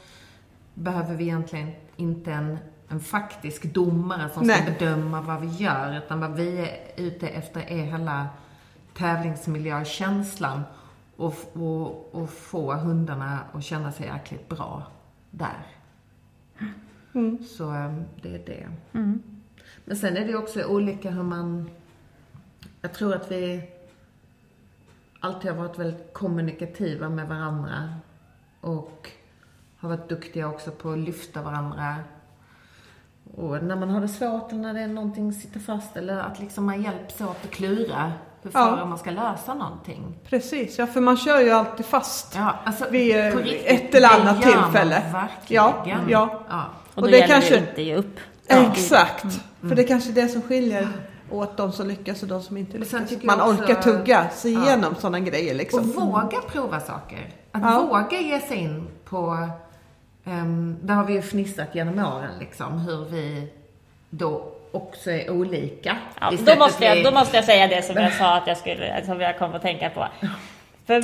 behöver vi egentligen inte en, en faktisk domare som ska Nej. bedöma vad vi gör. Utan vad vi är ute efter är hela tävlingsmiljökänslan. Och, och, och få hundarna att känna sig jäkligt bra där. Så eh, det är det. Men sen är det också olika hur man... Jag tror att vi alltid har varit väldigt kommunikativa med varandra. Och har varit duktiga också på att lyfta varandra. Och när man har det svårt eller när det är någonting som sitter fast eller att liksom man hjälps åt att klura hur Ja. för man ska lösa någonting. Precis, ja för man kör ju alltid fast. Ja, alltså, Vid eh, på riktigt, ett eller det annat man tillfälle. Verkligen. Ja, ja. ja. Och, Och då det gäller kanske- det inte ge upp. Exakt. För det är kanske det som skiljer åt de som lyckas och de som inte Och lyckas. Man också- orkar tugga sig Ja. igenom sådana grejer Och liksom. våga prova saker. Att Ja. våga ge sig in på, um, där har vi ju fnissat genom åren liksom, hur vi då också är olika. Ja, då, måste jag, då måste jag säga det som jag sa att jag skulle, som jag kom att tänka på. För,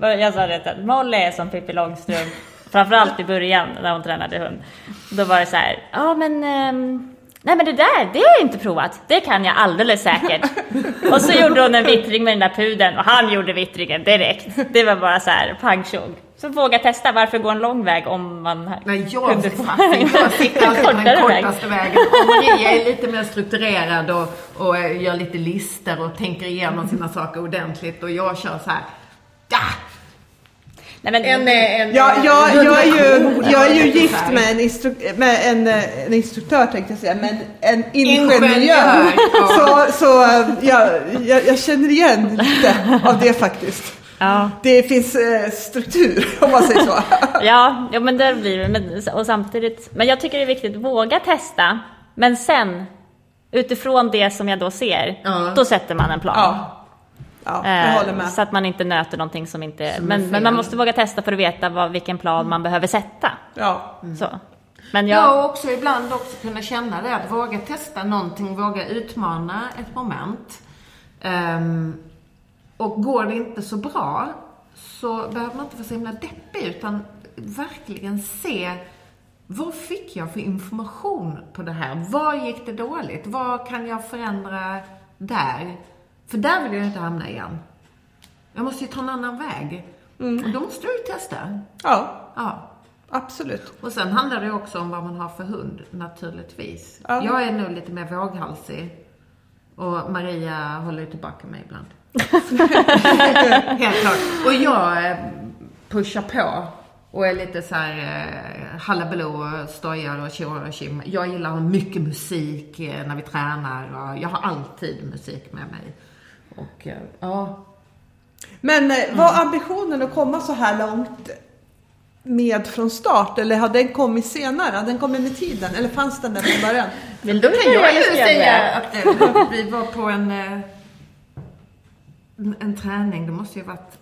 jag sa det att Molly är som Pippi Långstrump, framförallt i början när hon tränade hund. Då var det så här, ja men, ehm, nej men det där, det har jag inte provat. Det kan jag alldeles säkert. Och så gjorde hon en vittring med den där pudeln och han gjorde vittringen direkt. Det var bara så här, pang tjong. Så våga testa, varför gå en lång väg om man Nej, jag, kunde få jag sitter alltid på den kortare väg. kortaste vägen. Och Maria är lite mer strukturerad och, och gör lite lister och tänker igenom sina saker ordentligt. Och jag kör så här, ja! Nej, men, En, en, Ja, jag, jag, är ju, jag är ju gift med en, instru- med en, eh, en instruktör tänkte jag säga, men en Ingenjör, ingenjör. Så, så eh, jag, jag, jag känner igen lite av det faktiskt. Ja. Det finns eh, struktur om man säger så. Ja, ja men där blir det. Men, och samtidigt, men jag tycker det är viktigt att våga testa. Men sen, utifrån det som jag då ser, Ja. då sätter man en plan. Ja, ja jag Eh, håller med. Så att man inte nöter någonting som inte... Som men, men man måste våga testa för att veta vad, vilken plan man behöver sätta. Ja. Så. Men jag... Ja, och också ibland också kunna känna det, att våga testa någonting, våga utmana ett moment. Ehm, och går det inte så bra, så behöver man inte vara så himla deppig, utan verkligen se vad fick jag för information på det här? Var gick det dåligt? Vad kan jag förändra där? För där vill jag inte hamna igen. Jag måste ju ta en annan väg. Och då måste du ju testa. ja, Ja. absolut. Och sen handlar det också om vad man har för hund, naturligtvis. Ja. Jag är nog lite mer våghalsig. Och Maria håller tillbaka mig ibland. Helt klart. Och jag eh, pushar på. Och är lite så här eh, hallabaloo och stojar och tjoar och tjim. Jag gillar att ha mycket musik eh, när vi tränar. Och jag har alltid musik med mig. Och eh, ja, Men eh, var ambitionen att komma så här långt med från start eller har den kommit senare? Har den kommit med tiden eller fanns den där från början? Vill du Då kan jag ju säga att eh, vi var på en, eh, en, träning. Det måste ju varit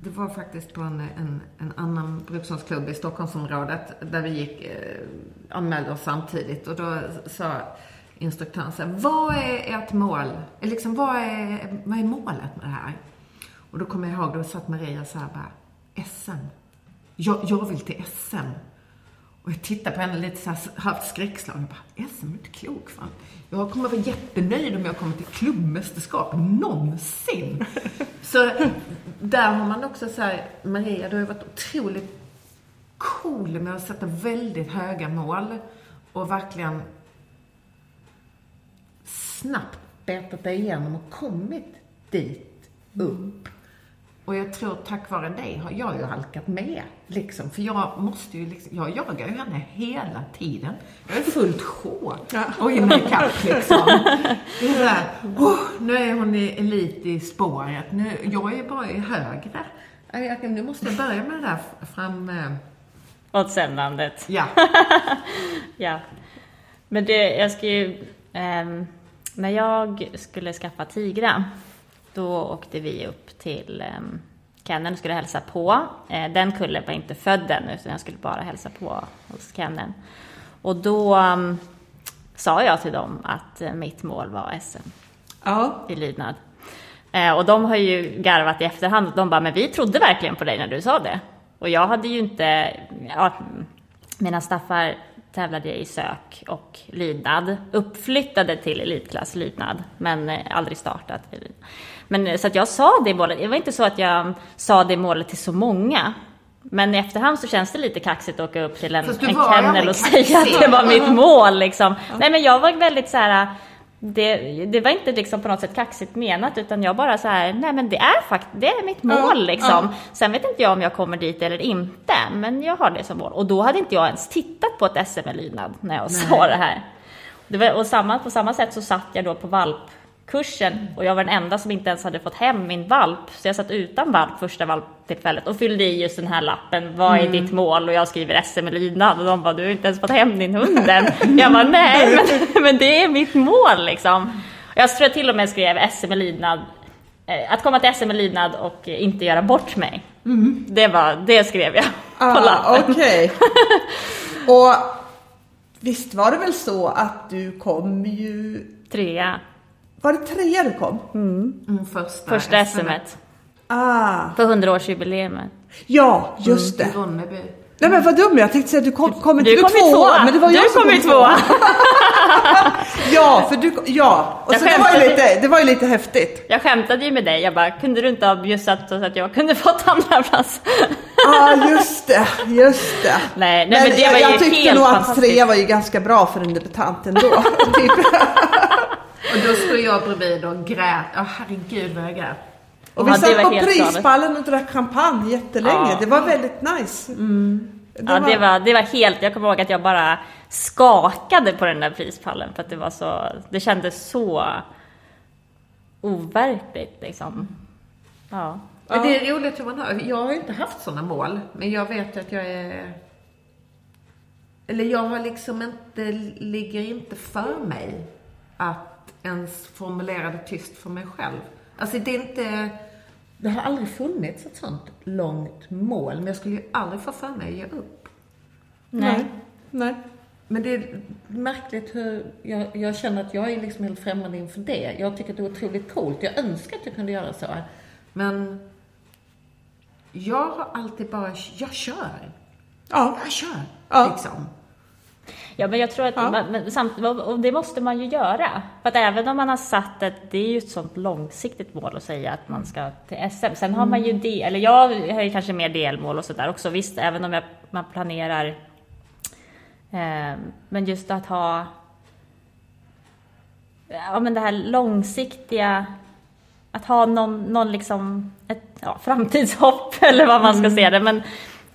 det var faktiskt på en, en, en annan brukshundsklubb i Stockholmsområdet där vi gick, eh, anmälde oss samtidigt och då sa instruktören så här, vad är ert mål? Eh, liksom, vad, är, vad är målet med det här? Och då kommer jag ihåg, då satt Maria så här bara, SM. Jag, jag vill till SM. Och jag tittar på henne lite så här halvt skräckslagen. Jag bara, SM är inte klok fan. Jag kommer vara jättenöjd om jag kommer till klubbmästerskap någonsin. så där har man också så här, Maria, du har ju varit otroligt cool med att sätta väldigt höga mål och verkligen snabbt betat dig igenom och kommit dit upp. Och jag tror tack vare dig har jag ju halkat med. Liksom. För jag måste ju liksom, jag jagar ju henne hela tiden. Jag är fullt sjå och hinner ikapp liksom. Det är såhär, oh, nu är hon i elit i spåret. Nu, jag är bara i högre. Jag, nu måste jag börja med det där fram... eh, Åtsännandet. Ja. Ja. Men det, jag ska ju... ehm, när jag skulle skaffa Tigra, då åkte vi upp till um, Kennen och skulle hälsa på. Eh, den kullen var inte född än, utan jag skulle bara hälsa på hos Kennen. Och då um, sa jag till dem att eh, mitt mål var SM Ja. i lydnad. Eh, och de har ju garvat i efterhand. De bara, men vi trodde verkligen på dig när du sa det. Och jag hade ju inte, ja, mina staffar tävlade i sök och lydnad. Uppflyttade till elitklass lydnad, men aldrig startat. Men så att jag sa det målet. Det var inte så att jag sa det målet till så många. Men i efterhand så känns det lite kaxigt att åka upp till en, en kennel och säga att det var mitt mål liksom. Nej men jag var väldigt så här. Det, det var inte liksom på något sätt kaxigt menat utan jag bara så här, nej men det är faktiskt, det är mitt mål Ja, liksom. ja. Sen vet inte jag om jag kommer dit eller inte, men jag har det som mål. Och då hade inte jag ens tittat på ett SM i lydnad när jag sa det här. Det var, och samma, på samma sätt så satt jag då på valpkursen och jag var den enda som inte ens hade fått hem min valp. Så jag satt utan valp första valptillfället och fyllde i just den här lappen. Vad är ditt mål? Och jag skriver SM lydnad och de bara, du har inte ens fått hem din hund än. Jag bara, nej men, men det är mitt mål liksom. Jag tror jag till och med skrev SM lydnad eh, att komma till SM i lydnad och inte göra bort mig. Det, var, det skrev jag på Ah, lappen. Okej. Och visst var det väl så att du kom ju... Trea, Var det trea du kom? Mm, första första SM. SMet. Ah, För 100-årsjubileumet. ja, just I det. Ronneby. Nej men vad dum jag tänkte säga att du kom, kom inte Du du kom ju tvåa, tvåa. men det var Du jag som kom kom tvåa. Ja, för du, ja. Och Jag så det var, ju lite, det var ju lite häftigt. Jag skämtade ju med dig. Jag bara, kunde du inte ha bjussat så att jag kunde fått andra plats? Ja, ah, just det, just det. Nej, nej, men det jag, var ju jag tyckte helt nog att trea var ju ganska bra för en debutant ändå. typ. Och då stod jag bredvid och grät. Ja, herregud vad jag grät. Och vi Ja, det satt var på helt prispallen och drack champagne jättelänge. Ja. Det var väldigt nice. Ja, det var, det var helt, jag kommer ihåg att jag bara skakade på den där prispallen för att det var så, det kändes så overkligt liksom. Ja. Men det är roligt hur man har. Jag har inte haft sådana mål, men jag vet att jag är... Eller jag har liksom inte, ligger inte för mig att ens formulera det tyst för mig själv. Alltså det är inte... Det har aldrig funnits ett sånt långt mål, men jag skulle ju aldrig få för mig att ge upp. Nej. Nej. Men det är märkligt hur jag, jag känner att jag är liksom helt främmande inför det. Jag tycker att det är otroligt coolt. Jag önskar att jag kunde göra så. Men jag har alltid bara, jag kör. Ja. Jag kör. Ja. Liksom. Ja, men jag tror att Ja. man, men samt, och det måste man ju göra. För att även om man har satt ett, det är ju ett sånt långsiktigt mål att säga att man ska till SM. Sen har man ju det, eller jag har ju kanske mer delmål och sådär också. Visst, även om jag, man planerar. Eh, men just att ha ja, men det här långsiktiga, att ha någon, någon liksom, ett ja, framtidshopp eller vad man ska säga det. Men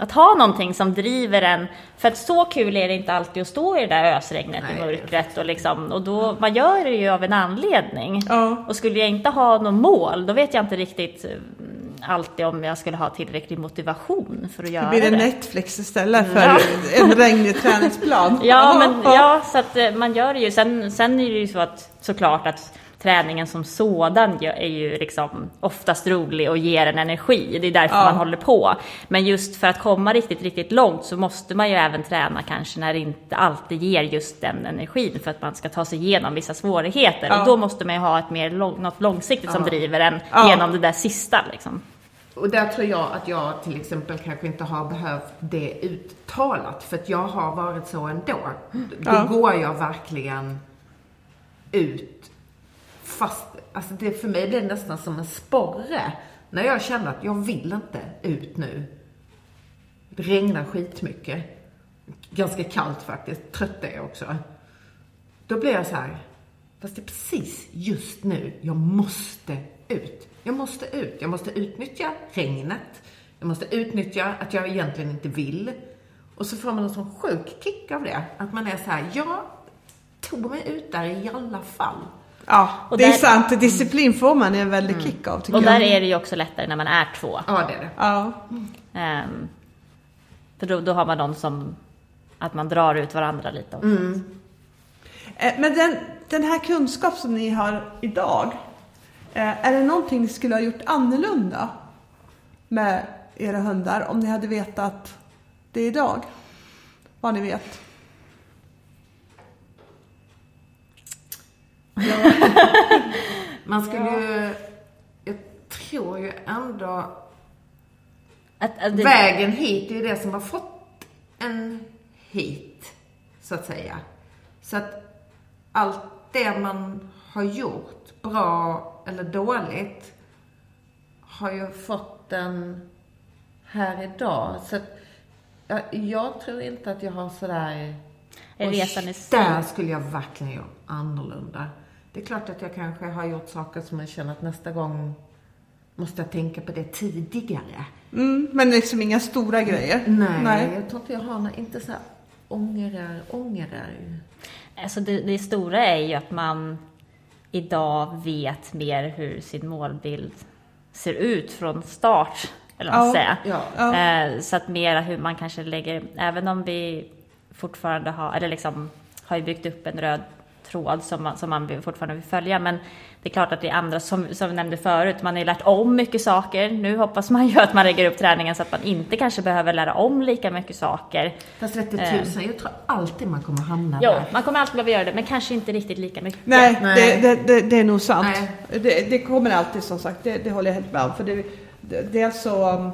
att ha någonting som driver en, för att så kul är det inte alltid att stå i det där ösregnet Nej, i mörkret och liksom, och då, man gör det ju av en anledning. Ja. Och skulle jag inte ha något mål, då vet jag inte riktigt mm, alltid om jag skulle ha tillräcklig motivation för att Det göra blir det. det Netflix istället för en regnig träningsplan. Ja, men ja, så att eh, man gör det ju. Sen, sen är det ju så att såklart att träningen som sådan är ju liksom oftast rolig och ger en energi. Det är därför Ja. man håller på. Men just för att komma riktigt, riktigt långt så måste man ju även träna kanske när det inte alltid ger just den energin för att man ska ta sig igenom vissa svårigheter. Ja. Och då måste man ju ha ett mer lång, något långsiktigt som Ja. driver en genom det där sista liksom. Och där tror jag att jag till exempel kanske inte har behövt det uttalat. För att jag har varit så ändå. Då går jag verkligen ut. Fast, alltså det, för mig blir det nästan som en sporre. När jag känner att jag vill inte ut nu. Det regnar skitmycket. Ganska kallt faktiskt. Trött är jag också. Då blir jag så här. Fast det är precis just nu jag måste ut. Jag måste ut. Jag måste utnyttja regnet. Jag måste utnyttja att jag egentligen inte vill. Och så får man en sån sjuk kick av det. Att man är så här, jag tog mig ut där i alla fall. Ja, Och det är där- sant. Disciplin får man en väldig kick av tycker Och jag. där är det ju också lättare när man är två. Ja, det är det. Ja. Ehm, för då, då har man någon som, att man drar ut varandra lite. också. Eh, Men den, den här kunskap som ni har idag, eh, är det någonting ni skulle ha gjort annorlunda? med era hundar om ni hade vetat det idag? Vad ni vet? Man skulle ju... Jag tror ju ändå... Att, att det, Vägen hit är ju det som har fått en hit, så att säga. Så att allt det man har gjort, bra eller dåligt, har ju fått en här idag. Så att jag, jag tror inte att jag har sådär... Är "Oj, resan sig?" Där skulle jag verkligen göra annorlunda. Det är klart att jag kanske har gjort saker som jag känner att nästa gång måste jag tänka på det tidigare. Mm, men liksom inga stora grejer? Nej, jag tror inte jag har några, inte så här ångrar, ångrar. Alltså det, det stora är ju att man idag vet mer hur sin målbild ser ut från start, eller vad man Ja, säga. ja. Ja. Eh, Så att mera hur man kanske lägger, även om vi fortfarande har, eller liksom har ju byggt upp en röd tråd som man, som man vill- fortfarande vill följa. Men det är klart att det är andra, som, som vi nämnde förut, man har ju lärt om mycket saker. Nu hoppas man ju att man lägger upp träningen så att man inte kanske behöver lära om lika mycket saker. Fast vet du Eh. tusan, jag tror alltid man kommer hamna Jo, där. man kommer alltid behöva göra det, men kanske inte riktigt lika mycket. Nej, Nej. Det, det, det, det är nog sant. Det, det kommer alltid som sagt, det, det håller jag helt med om. För det, det, så,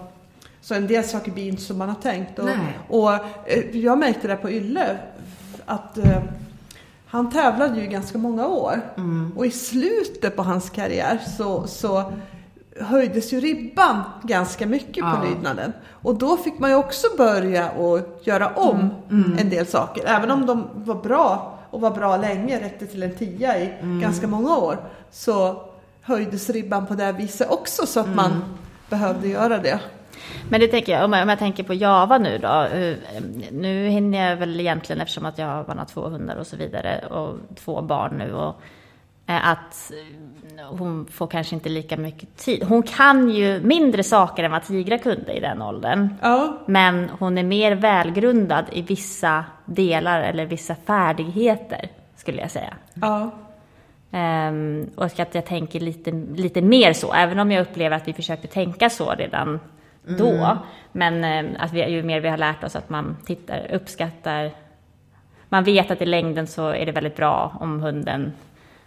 så en del saker blir inte som man har tänkt. Och, och eh, jag märkte det på Ylle, att eh, han tävlade ju ganska många år. Mm. Och i slutet på hans karriär så, så höjdes ju ribban ganska mycket Ja. på lydnaden. Och då fick man ju också börja och göra om Mm. en del saker. Även om de var bra och var bra länge, räckte till en tia i Mm. ganska många år. Så höjdes ribban på det här viset också så att Mm. man behövde göra det. Men det tänker jag, om jag, om jag tänker på Java nu då. eh, Nu hinner jag väl egentligen, eftersom att jag har två hundar och så vidare och två barn nu. Och, eh, att hon får kanske inte lika mycket tid. Hon kan ju mindre saker än vad Tigra kunde i den åldern. Ja, Men hon är mer välgrundad i vissa delar eller vissa färdigheter, skulle jag säga. ja, Ehm, och att jag tänker lite, lite mer så, även om jag upplever att vi försökte tänka så redan då. Men ehm, att vi, ju mer vi har lärt oss att man tittar, uppskattar, man vet att i längden så är det väldigt bra om hunden,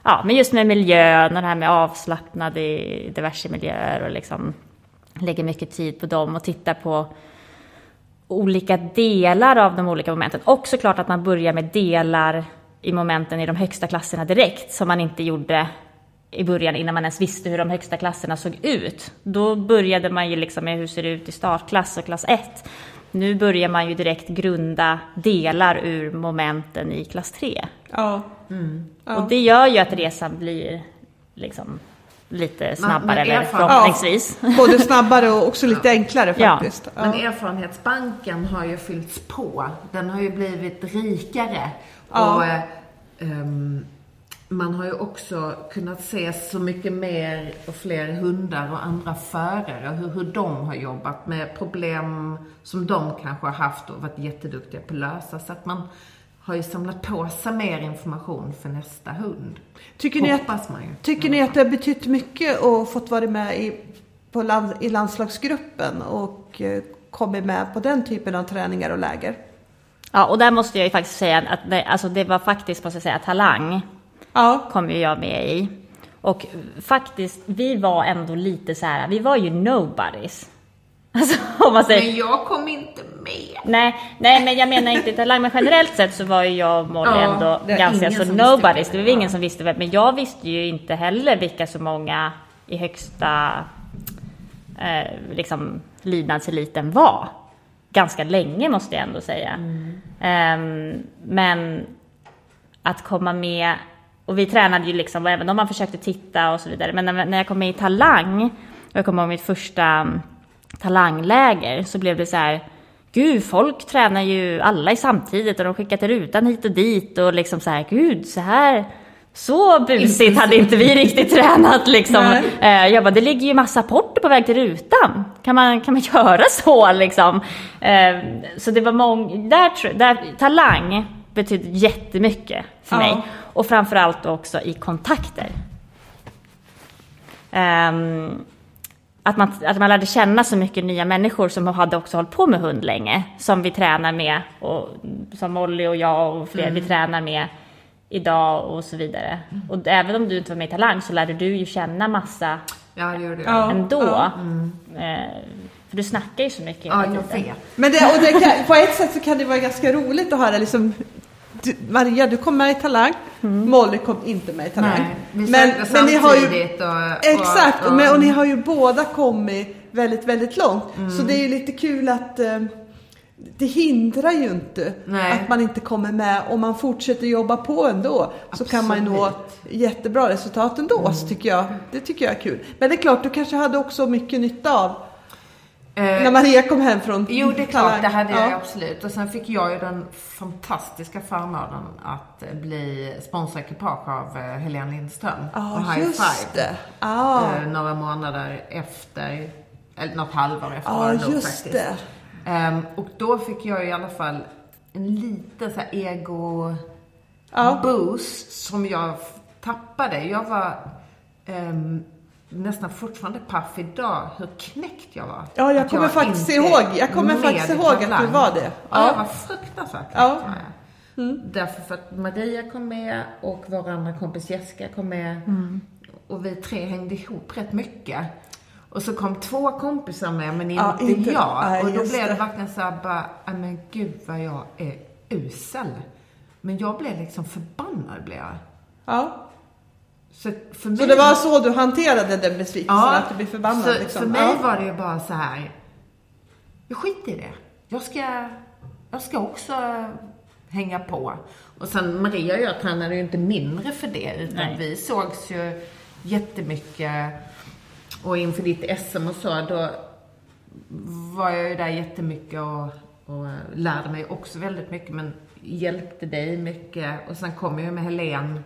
ja, men just med miljön och det här med avslappnad i diverse miljöer och liksom lägger mycket tid på dem och tittar på olika delar av de olika momenten. Och såklart att man börjar med delar i momenten i de högsta klasserna direkt, som man inte gjorde i början innan man ens visste hur de högsta klasserna såg ut. Då började man ju liksom med hur ser det ut i startklass och klass 1. Nu börjar man ju direkt grunda delar ur momenten i klass 3. ja. Ja. Och det gör ju att resan blir liksom lite snabbare, eller förhoppningsvis. Både snabbare och också lite enklare Ja. faktiskt. Ja. Men erfarenhetsbanken har ju fyllts på. Den har ju blivit rikare. Ja. Och ehm, man har ju också kunnat se så mycket mer och fler hundar och andra förare. Hur, hur de har jobbat med problem som de kanske har haft och varit jätteduktiga på att lösa. Så att man har ju samlat på sig mer information för nästa hund. Tycker ni att- man ju. Tycker ni att det har betytt mycket och fått vara med i, på land, i landslagsgruppen och eh, kommit med på den typen av träningar och läger? Ja, och där måste jag ju faktiskt säga att det, alltså det var faktiskt, måste jag säga, Talang Ja, kom ju jag med i. Och faktiskt, vi var ändå lite så här, vi var ju nobodies. Alltså om man säger, Men jag kom inte med. nej, nej men jag menar inte Talang, men generellt sett så var ju jag och Molly Ja, ändå ganska så nobodies. det. Var ingen som visste vem, men jag visste ju inte heller vilka så många i högsta eh, liksom lydnadseliten var. Ganska länge måste jag ändå säga. Mm. Ehm, men att komma med, och vi tränade ju liksom, även om man försökte titta och så vidare, men när, när jag kom med i Talang, och jag kommer ihåg mitt första mm, talangläger, så blev det så här, gud, folk tränar ju alla i samtidigt och de skickar till rutan hit och dit och liksom så här, gud, så här, så busigt hade inte vi riktigt tränat liksom. Nej. Eh, Jag bara, det ligger ju massa porter på väg till rutan. Kan man, kan man göra så liksom? Eh, Så det var många, där, där, talang betydde jättemycket för Ja. mig. Och framförallt också i kontakter. Ehm, att man, att man lärde känna så mycket nya människor som hade också hållit på med hund länge. Som vi tränar med, och, som Molly och jag och fler vi tränar med idag och så vidare. Och även om du inte var med i Talang så lärde du ju känna massa Ja, det gjorde jag. Ja. ändå. ja. Eh, för du snackar ju så mycket Ja, jag vet. Men det, och det kan, på ett sätt så kan det vara ganska roligt att höra liksom du, Maria, du kom med i Talang. Molly kom inte med i Talang. Nej, men, men ni har ju och, Exakt, och, och- men, och ni har ju båda kommit väldigt, väldigt långt. Mm. Så det är ju lite kul att eh, det hindrar ju inte Nej. att man inte kommer med om man fortsätter jobba på ändå. Så kan man nå Absolut. Mm. jättebra resultat ändå, så tycker jag. Det tycker jag är kul. Men det är klart, du kanske hade också mycket nytta av Eh, när Maria kom hem från Jo, det är klart, det hade jag Ja. absolut. Och sen fick jag ju den fantastiska förmånen att eh, bli sponsorekipage av eh, Helene Lindström. Ja, och High just Five. det. Ja, Eh, några månader efter, eller något halvår efter var nog just faktiskt. det. Ehm, och då fick jag i alla fall en liten så här ego Ja. boost som jag tappade. Jag var ehm, nästan fortfarande paff idag hur knäckt jag var. Ja, jag Att kommer faktiskt inte ihåg- jag kommer faktiskt ihåg att du var det. Ja, Ja. jag var fruktansvärt Ja. var jag. Därför för att Maria kom med och vår andra kompis Jessica kom med. Och vi tre hängde ihop rätt mycket. Och så kom två kompisar med, men inte, Ja, inte- jag. nej, och då blev det verkligen så här bara, "Nej, men gud vad jag är usel. Men jag blev liksom förbannad blev jag. Ja. Så, Så det var så du hanterade den besvikelsen, ja, att du blev förbannad så, liksom? För mig ja. var det ju bara så här, jag skiter i det. Jag ska, jag ska också hänga på. Och sen Maria och jag tränade ju inte mindre för det, utan Nej. vi sågs ju jättemycket. Och inför ditt SM och så, då var jag ju där jättemycket och, och lärde mig också väldigt mycket, men hjälpte dig mycket. Och sen kom jag ju med Helen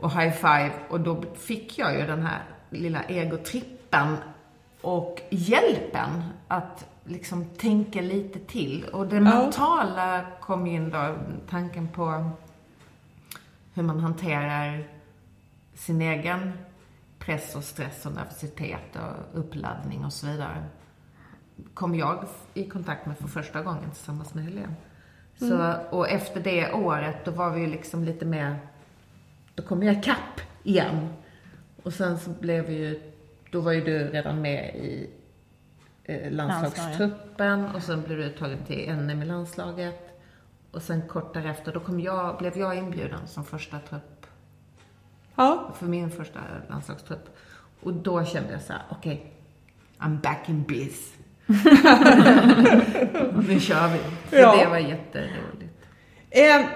och high five och då fick jag ju den här lilla egotrippen och hjälpen att liksom tänka lite till. Och det mentala kom in då, tanken på hur man hanterar sin egen press och stress och nervositet och uppladdning och så vidare. Kom jag i kontakt med för första gången tillsammans med Helene. Så, och efter det året, då var vi ju liksom lite mer då kom jag ikapp igen. Och sen så blev vi ju, då var ju du redan med i eh, landslagstruppen och sen blev du uttagen till NM i landslaget. Och sen kort därefter, då kom jag, blev jag inbjuden som första trupp, Ja. för min första landslagstrupp. Och då kände jag så här: okej, I'm back in biz. nu kör vi. För Ja. det var jätteroligt. Eh,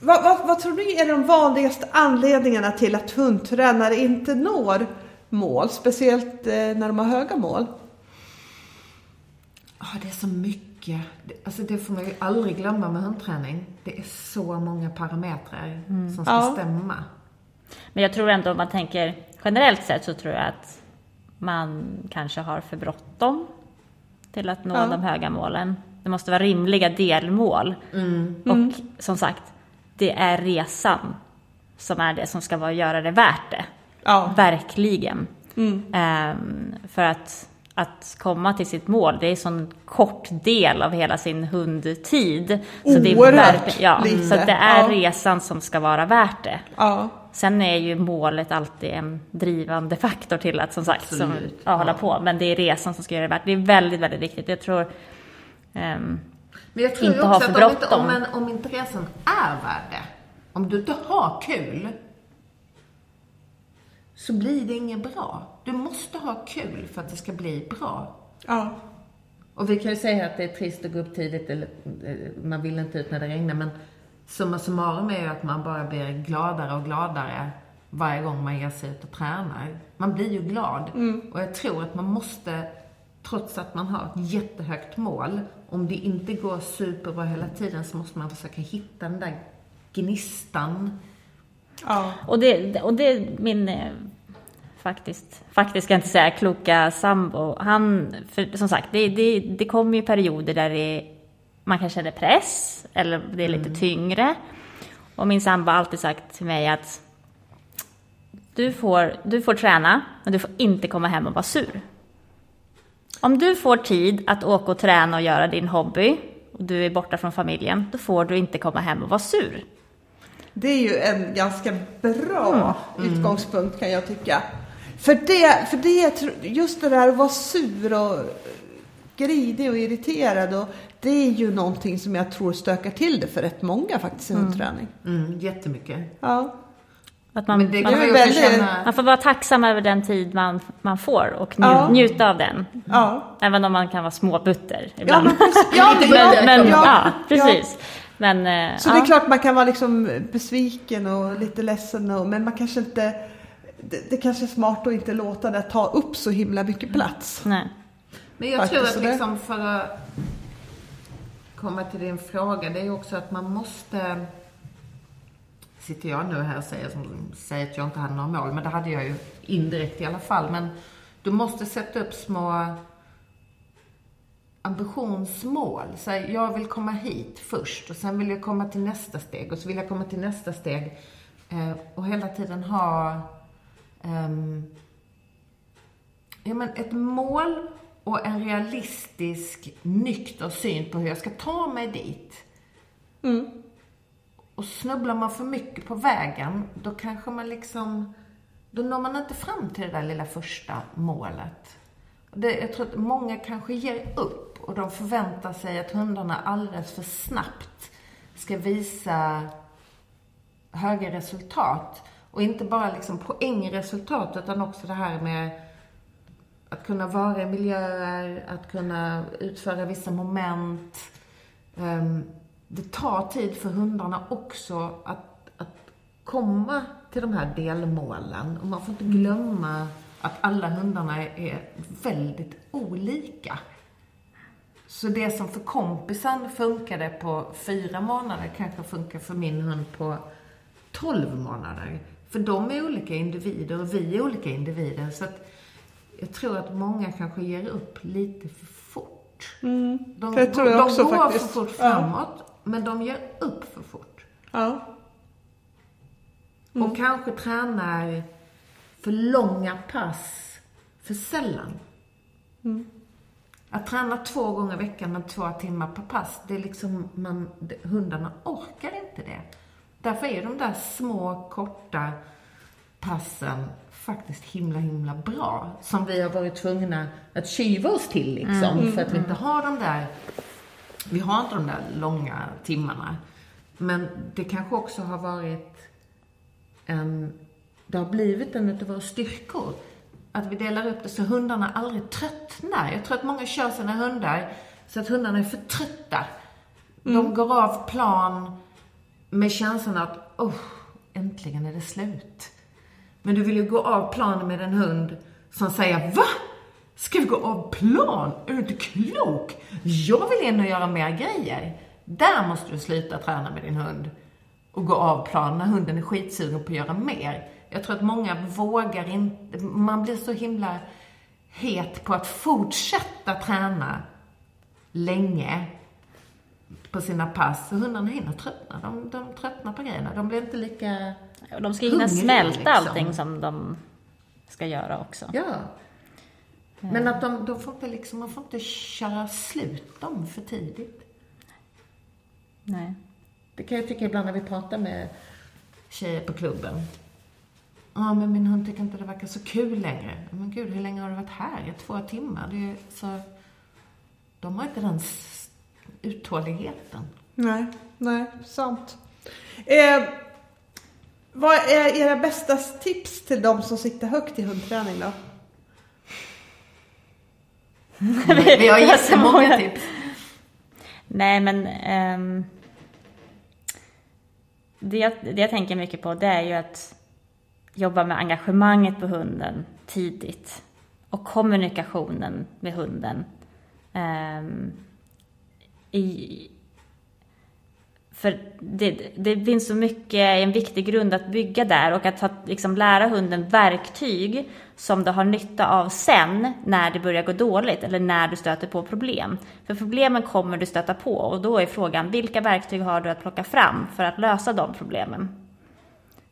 vad, vad, vad tror ni är de vanligaste anledningarna till att hundtränare inte når mål? Speciellt eh, när de har höga mål. Ja, det är så mycket. Det- Alltså det får man ju aldrig glömma med hundträning. Det är så många parametrar som ska Ja. stämma. Men jag tror ändå om man tänker generellt sett så tror jag att man kanske har för bråttom till att nå Ja. de höga målen. Det måste vara rimliga delmål. Och som sagt, det är resan som är det som ska vara, göra det värt det. Ja. Verkligen. Ehm, för att, att komma till sitt mål, det är en sån kort del av hela sin hundtid. Så det är Oerhört verkligen- ja, lite. Så det är Ja. resan som ska vara värt det. Ja. Sen är ju målet alltid en drivande faktor till att som sagt som, ja, hålla på. Men det är resan som ska göra det värt. Det är väldigt, väldigt viktigt. Jag tror ehm, Men jag tror Inte ha också för att om, inte, om, en, om inte resan är värd det, om du inte har kul, så blir det inget bra. Du måste ha kul för att det ska bli bra. Ja. Och vi kan ju säga att det är trist att gå upp tidigt, eller eh, man vill inte ut när det regnar, men summa summarum är ju att man bara blir gladare och gladare varje gång man ger sig ut och tränar. Man blir ju glad. Och jag tror att man måste, trots att man har ett jättehögt mål, om det inte går superbra hela tiden så måste man försöka hitta den där gnistan. Ja. Och det, och det är min, eh, faktiskt, faktiskt ska jag inte säga, kloka sambo. Han, för som sagt, det, det, det kommer ju perioder där det, man kan känna press, eller det är lite tyngre. Och min sambo har alltid sagt till mig att Du får, du får träna, men du får inte komma hem och vara sur. Om du får tid att åka och träna och göra din hobby och du är borta från familjen, då får du inte komma hem och vara sur. Det är ju en ganska bra utgångspunkt kan jag tycka. För det, för det, just det där att vara sur och grinig och irriterad, och, det är ju någonting som jag tror stökar till det för rätt många faktiskt i hundträning. Mm, jättemycket. Ja. Att man, Men det man, väldigt- man får vara tacksam över den tid man, man får och nju, Ja. njuta av den. Ja. Även om man kan vara småbutter ibland. men precis. Ja, ja, butter. men, ja, ja, precis. Men, eh, Så ja. det är klart man kan vara liksom besviken och lite ledsen, och, men man kanske inte... Det, det kanske är smart att inte låta det ta upp så himla mycket plats. Nej. Men jag Faktiskt, tror att liksom för att komma till din fråga, det är ju också att man måste... Sitter jag nu här och säger, som, säger att jag inte hade några mål, men det hade jag ju indirekt i alla fall. Men du måste sätta upp små ambitionsmål. Så här, jag vill komma hit först och sen vill jag komma till nästa steg och så vill jag komma till nästa steg. Eh, och hela tiden ha ehm, ja, men ett mål och en realistisk, nykter syn på hur jag ska ta mig dit. Mm. Och snubblar man för mycket på vägen, då kanske man liksom... Då når man inte fram till det där lilla första målet. Det, jag tror att många kanske ger upp och de förväntar sig att hundarna alldeles för snabbt ska visa höga resultat. Och inte bara liksom poängresultat, utan också det här med att kunna vara i miljöer, att kunna utföra vissa moment. Um, det tar tid för hundarna också att, att komma till de här delmålen. Och man får inte glömma att alla hundarna är väldigt olika. Så det som för kompisen funkade på fyra månader kanske funkar för min hund på 12 månader. För de är olika individer och vi är olika individer. Så att jag tror att många kanske ger upp lite för fort. De, tror jag de också går faktiskt. för fort framåt, men de ger upp för fort. Ja. Och kanske tränar för långa pass för sällan. Att träna två gånger i veckan med två timmar per pass, det är liksom, man, hundarna orkar inte det. Därför är de där små, korta passen faktiskt himla, himla bra. Som vi har varit tvungna att kyva oss till liksom. För att vi inte har de där, vi har inte de där långa timmarna. Men det kanske också har varit en, det har blivit en av våra styrkor. Att vi delar upp det så hundarna aldrig tröttnar. Jag tror att många kör sina hundar så att hundarna är för trötta. De går av plan med känslan att, oh, äntligen är det slut. Men du vill ju gå av planen med en hund som säger, va? Ska vi gå av plan? Är du inte klok? Jag vill in och göra mer grejer. Där måste du sluta träna med din hund och gå av plan när hunden är skitsugen på att göra mer. Jag tror att många vågar inte, man blir så himla het på att fortsätta träna länge på sina pass. Och hundarna hinner tröttna. De, de tröttnar på grejerna. De blir inte lika... De ska hinna smälta liksom. allting som de ska göra också. Ja. Men att de, de får inte liksom, man får inte köra slut dem för tidigt. Nej. Det kan jag tycka ibland när vi pratar med tjejer på klubben. Ja, men min hund tycker inte det verkar så kul längre. Men gud, hur länge har du varit här? I två timmar? Det är så... De har inte den uthålligheten. Nej, nej, sant. Eh, vad är era bästa tips till de som siktar högt i hundträning då? Vi har jättemånga tips. Nej, men ehm, det, jag, det jag tänker mycket på det är ju att jobba med engagemanget på hunden tidigt och kommunikationen med hunden. Ehm, i, för det, det finns så mycket, en viktig grund att bygga där och att ha, liksom, lära hunden verktyg som du har nytta av sen när det börjar gå dåligt eller när du stöter på problem. För problemen kommer du stöta på och då är frågan vilka verktyg har du att plocka fram för att lösa de problemen?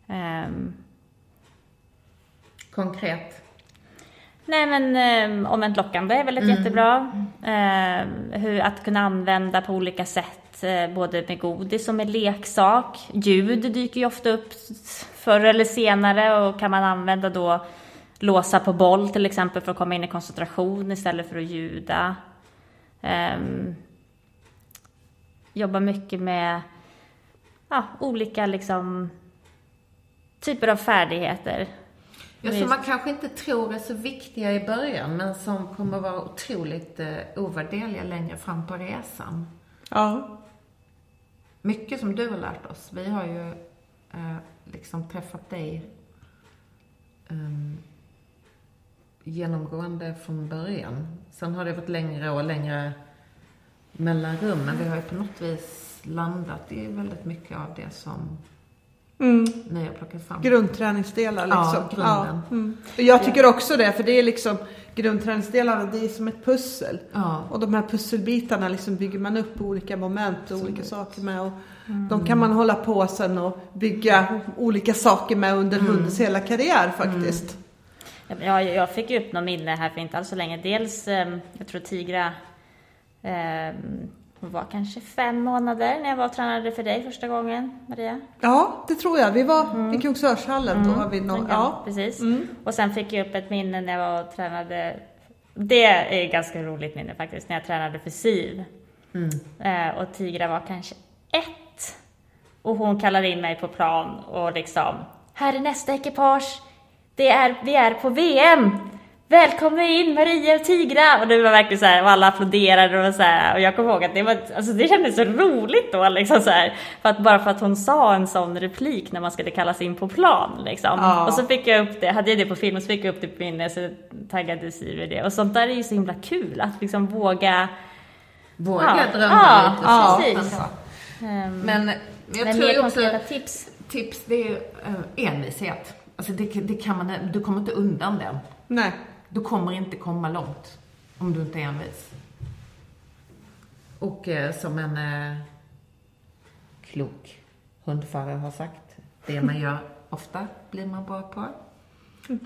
Ehm, Konkret. Nej men eh, omvänt lockande är väl ett jättebra. Eh, hur att kunna använda på olika sätt, eh, både med godis och med leksak. Ljud dyker ju ofta upp förr eller senare och kan man använda då låsa på boll till exempel för att komma in i koncentration istället för att ljuda. Ehm, jobba mycket med ja, olika liksom typer av färdigheter. Ja, som man kanske inte tror är så viktiga i början, men som kommer vara otroligt eh, ovärderliga längre fram på resan. Ja. Mycket som du har lärt oss. Vi har ju eh, liksom träffat dig ehm, genomgående från början. Sen har det varit längre och längre mellanrum, men vi har ju på något vis landat i väldigt mycket av det som Mm. ni har plockat fram. Grundträningsdelar liksom. Ja, grunden. mm. Och Jag tycker också det, för det är liksom grundträningsdelarna, det är som ett pussel. Ja. Och de här pusselbitarna liksom bygger man upp olika moment och olika saker med. Och De kan man hålla på sen och bygga olika saker med under hundens hela karriär faktiskt. Ja, jag fick upp något minne här för inte alls så länge. Dels, eh, jag tror Tigra, eh, hon var kanske fem månader när jag var och tränade för dig första gången, Maria. Ja, det tror jag. Vi var i Kungsörshallen då. Har vi nå- Den ja. Precis. Och sen fick jag upp ett minne när jag var och tränade. Det är ett ganska roligt minne faktiskt, när jag tränade för Siv. Eh, och Tigra var kanske ett. Och hon kallade in mig på plan och liksom, här är nästa ekipage. Det är, vi är på VM. Välkomna in Maria och Tigra! Och det var verkligen så här, och alla applåderade och så här. Och jag kommer ihåg att det var, alltså det kändes så roligt då liksom så här. För att bara för att hon sa en sån replik när man skulle kallas in på plan liksom. Ja. Och så fick jag upp det, hade jag det på film och så fick jag upp det på minne så taggade Siv i det. Och sånt där är ju så himla kul att liksom våga Våga Ja, drömma ja, lite. ja, så. precis. Ja. ehm, Men jag med tror mer också tips. tips, det är ju eh, envishet. Alltså det, det kan man, du kommer inte undan den. Nej. Du kommer inte komma långt om du inte är envis. Och eh, som en eh, klok hundförare har sagt, det man gör ofta blir man bra på.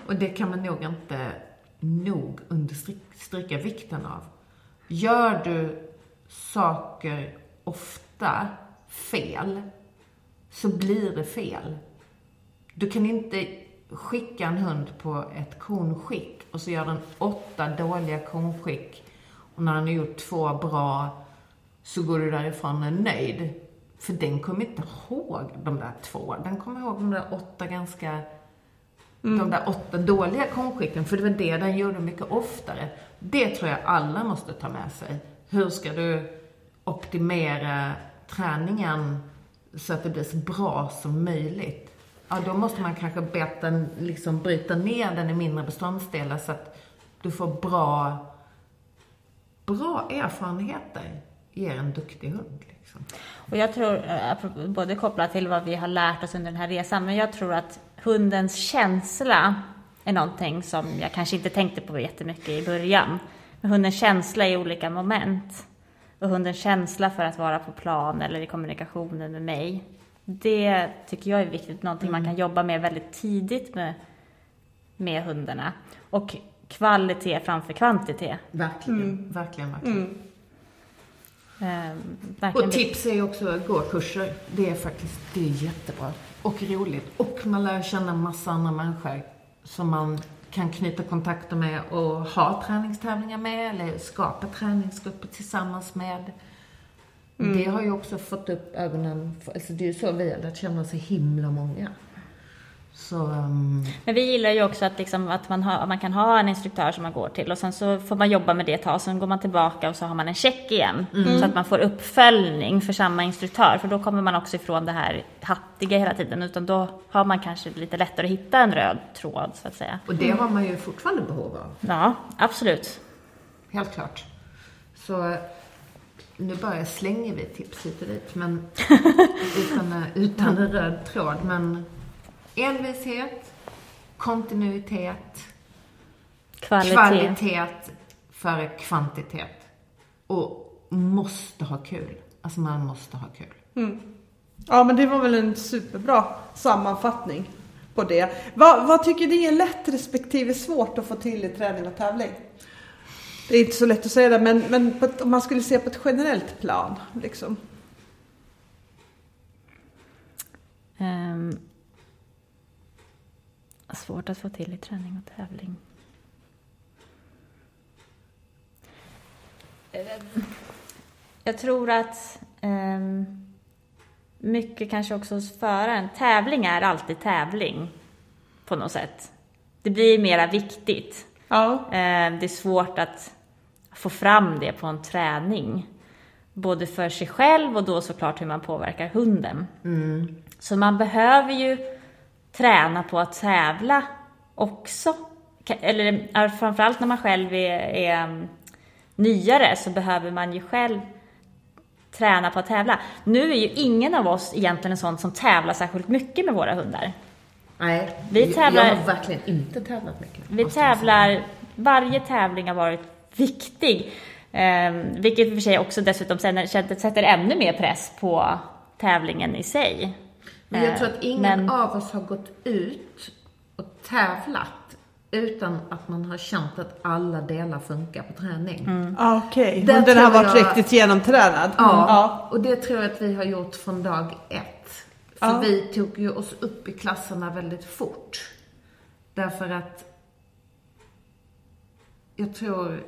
Och det kan man nog inte nog understryka vikten av. Gör du saker ofta fel, så blir det fel. Du kan inte skicka en hund på ett konskick och så gör den åtta dåliga konskick och när den har gjort två bra så går du därifrån är nöjd. För den kommer inte ihåg de där två. Den kommer ihåg de där åtta ganska de där åtta dåliga konskicken, för det var det den gjorde mycket oftare. Det tror jag alla måste ta med sig. Hur ska du optimera träningen så att det blir så bra som möjligt? Ja, då måste man kanske beta, liksom bryta ner den i mindre beståndsdelar så att du får bra, bra erfarenheter ger en duktig hund. Liksom. Och jag tror, eh, både kopplat till vad vi har lärt oss under den här resan, men jag tror att hundens känsla är någonting som jag kanske inte tänkte på jättemycket i början. Men hundens känsla i olika moment och hundens känsla för att vara på plan eller i kommunikationen med mig. Det tycker jag är viktigt, någonting man kan jobba med väldigt tidigt med, med hundarna. Och kvalitet framför kvantitet. Verkligen, verkligen, verkligen. Ehm, verkligen Och tips är ju också att gå kurser. Det är faktiskt, det är jättebra. Och roligt. Och man lär känna massa andra människor som man kan knyta kontakter med och ha träningstävlingar med eller skapa träningsgrupper tillsammans med. Det har ju också fått upp ögonen, för, alltså det är ju så vi har lärt känna så himla många. Så, um, Men vi gillar ju också att, liksom, att man, har, man kan ha en instruktör som man går till och sen så får man jobba med det ett tag, sen går man tillbaka och så har man en check igen. Så att man får uppföljning för samma instruktör, för då kommer man också ifrån det här hattiga hela tiden, utan då har man kanske lite lättare att hitta en röd tråd så att säga. och det har man ju fortfarande behov av. Ja, absolut. Helt klart. Så nu bara slänger vi tips hit och dit, men utan, utan en röd tråd. Men envishet, kontinuitet, Kvalitet. kvalitet före kvantitet. Och måste ha kul. Alltså man måste ha kul. Ja, men det var väl en superbra sammanfattning på det. Vad, vad tycker ni är lätt respektive svårt att få till i träning och tävling? Det är inte så lätt att säga det, men, men ett, om man skulle se på ett generellt plan. Liksom. Um, svårt att få till i träning och tävling. Jag tror att um, mycket kanske också hos föraren. Tävling är alltid tävling på något sätt. Det blir mera viktigt. Ja. Det är svårt att få fram det på en träning. Både för sig själv och då såklart hur man påverkar hunden. Mm. Så man behöver ju träna på att tävla också. Eller framförallt när man själv är, är mm, nyare så behöver man ju själv träna på att tävla. Nu är ju ingen av oss egentligen en sån som tävlar särskilt mycket med våra hundar. Nej, vi tävlar, jag har verkligen inte tävlat mycket. Vi tävlar, varje tävling har varit viktig. Eh, vilket i och för sig också dessutom sätter ännu mer press på tävlingen i sig. Men jag tror att ingen Men... av oss har gått ut och tävlat utan att man har känt att alla delar funkar på träning. Mm. Okej, okay. den har varit jag... riktigt genomtränad. Ja, ja, och det tror jag att vi har gjort från dag ett. För ja. vi tog ju oss upp i klasserna väldigt fort. Därför att jag tror,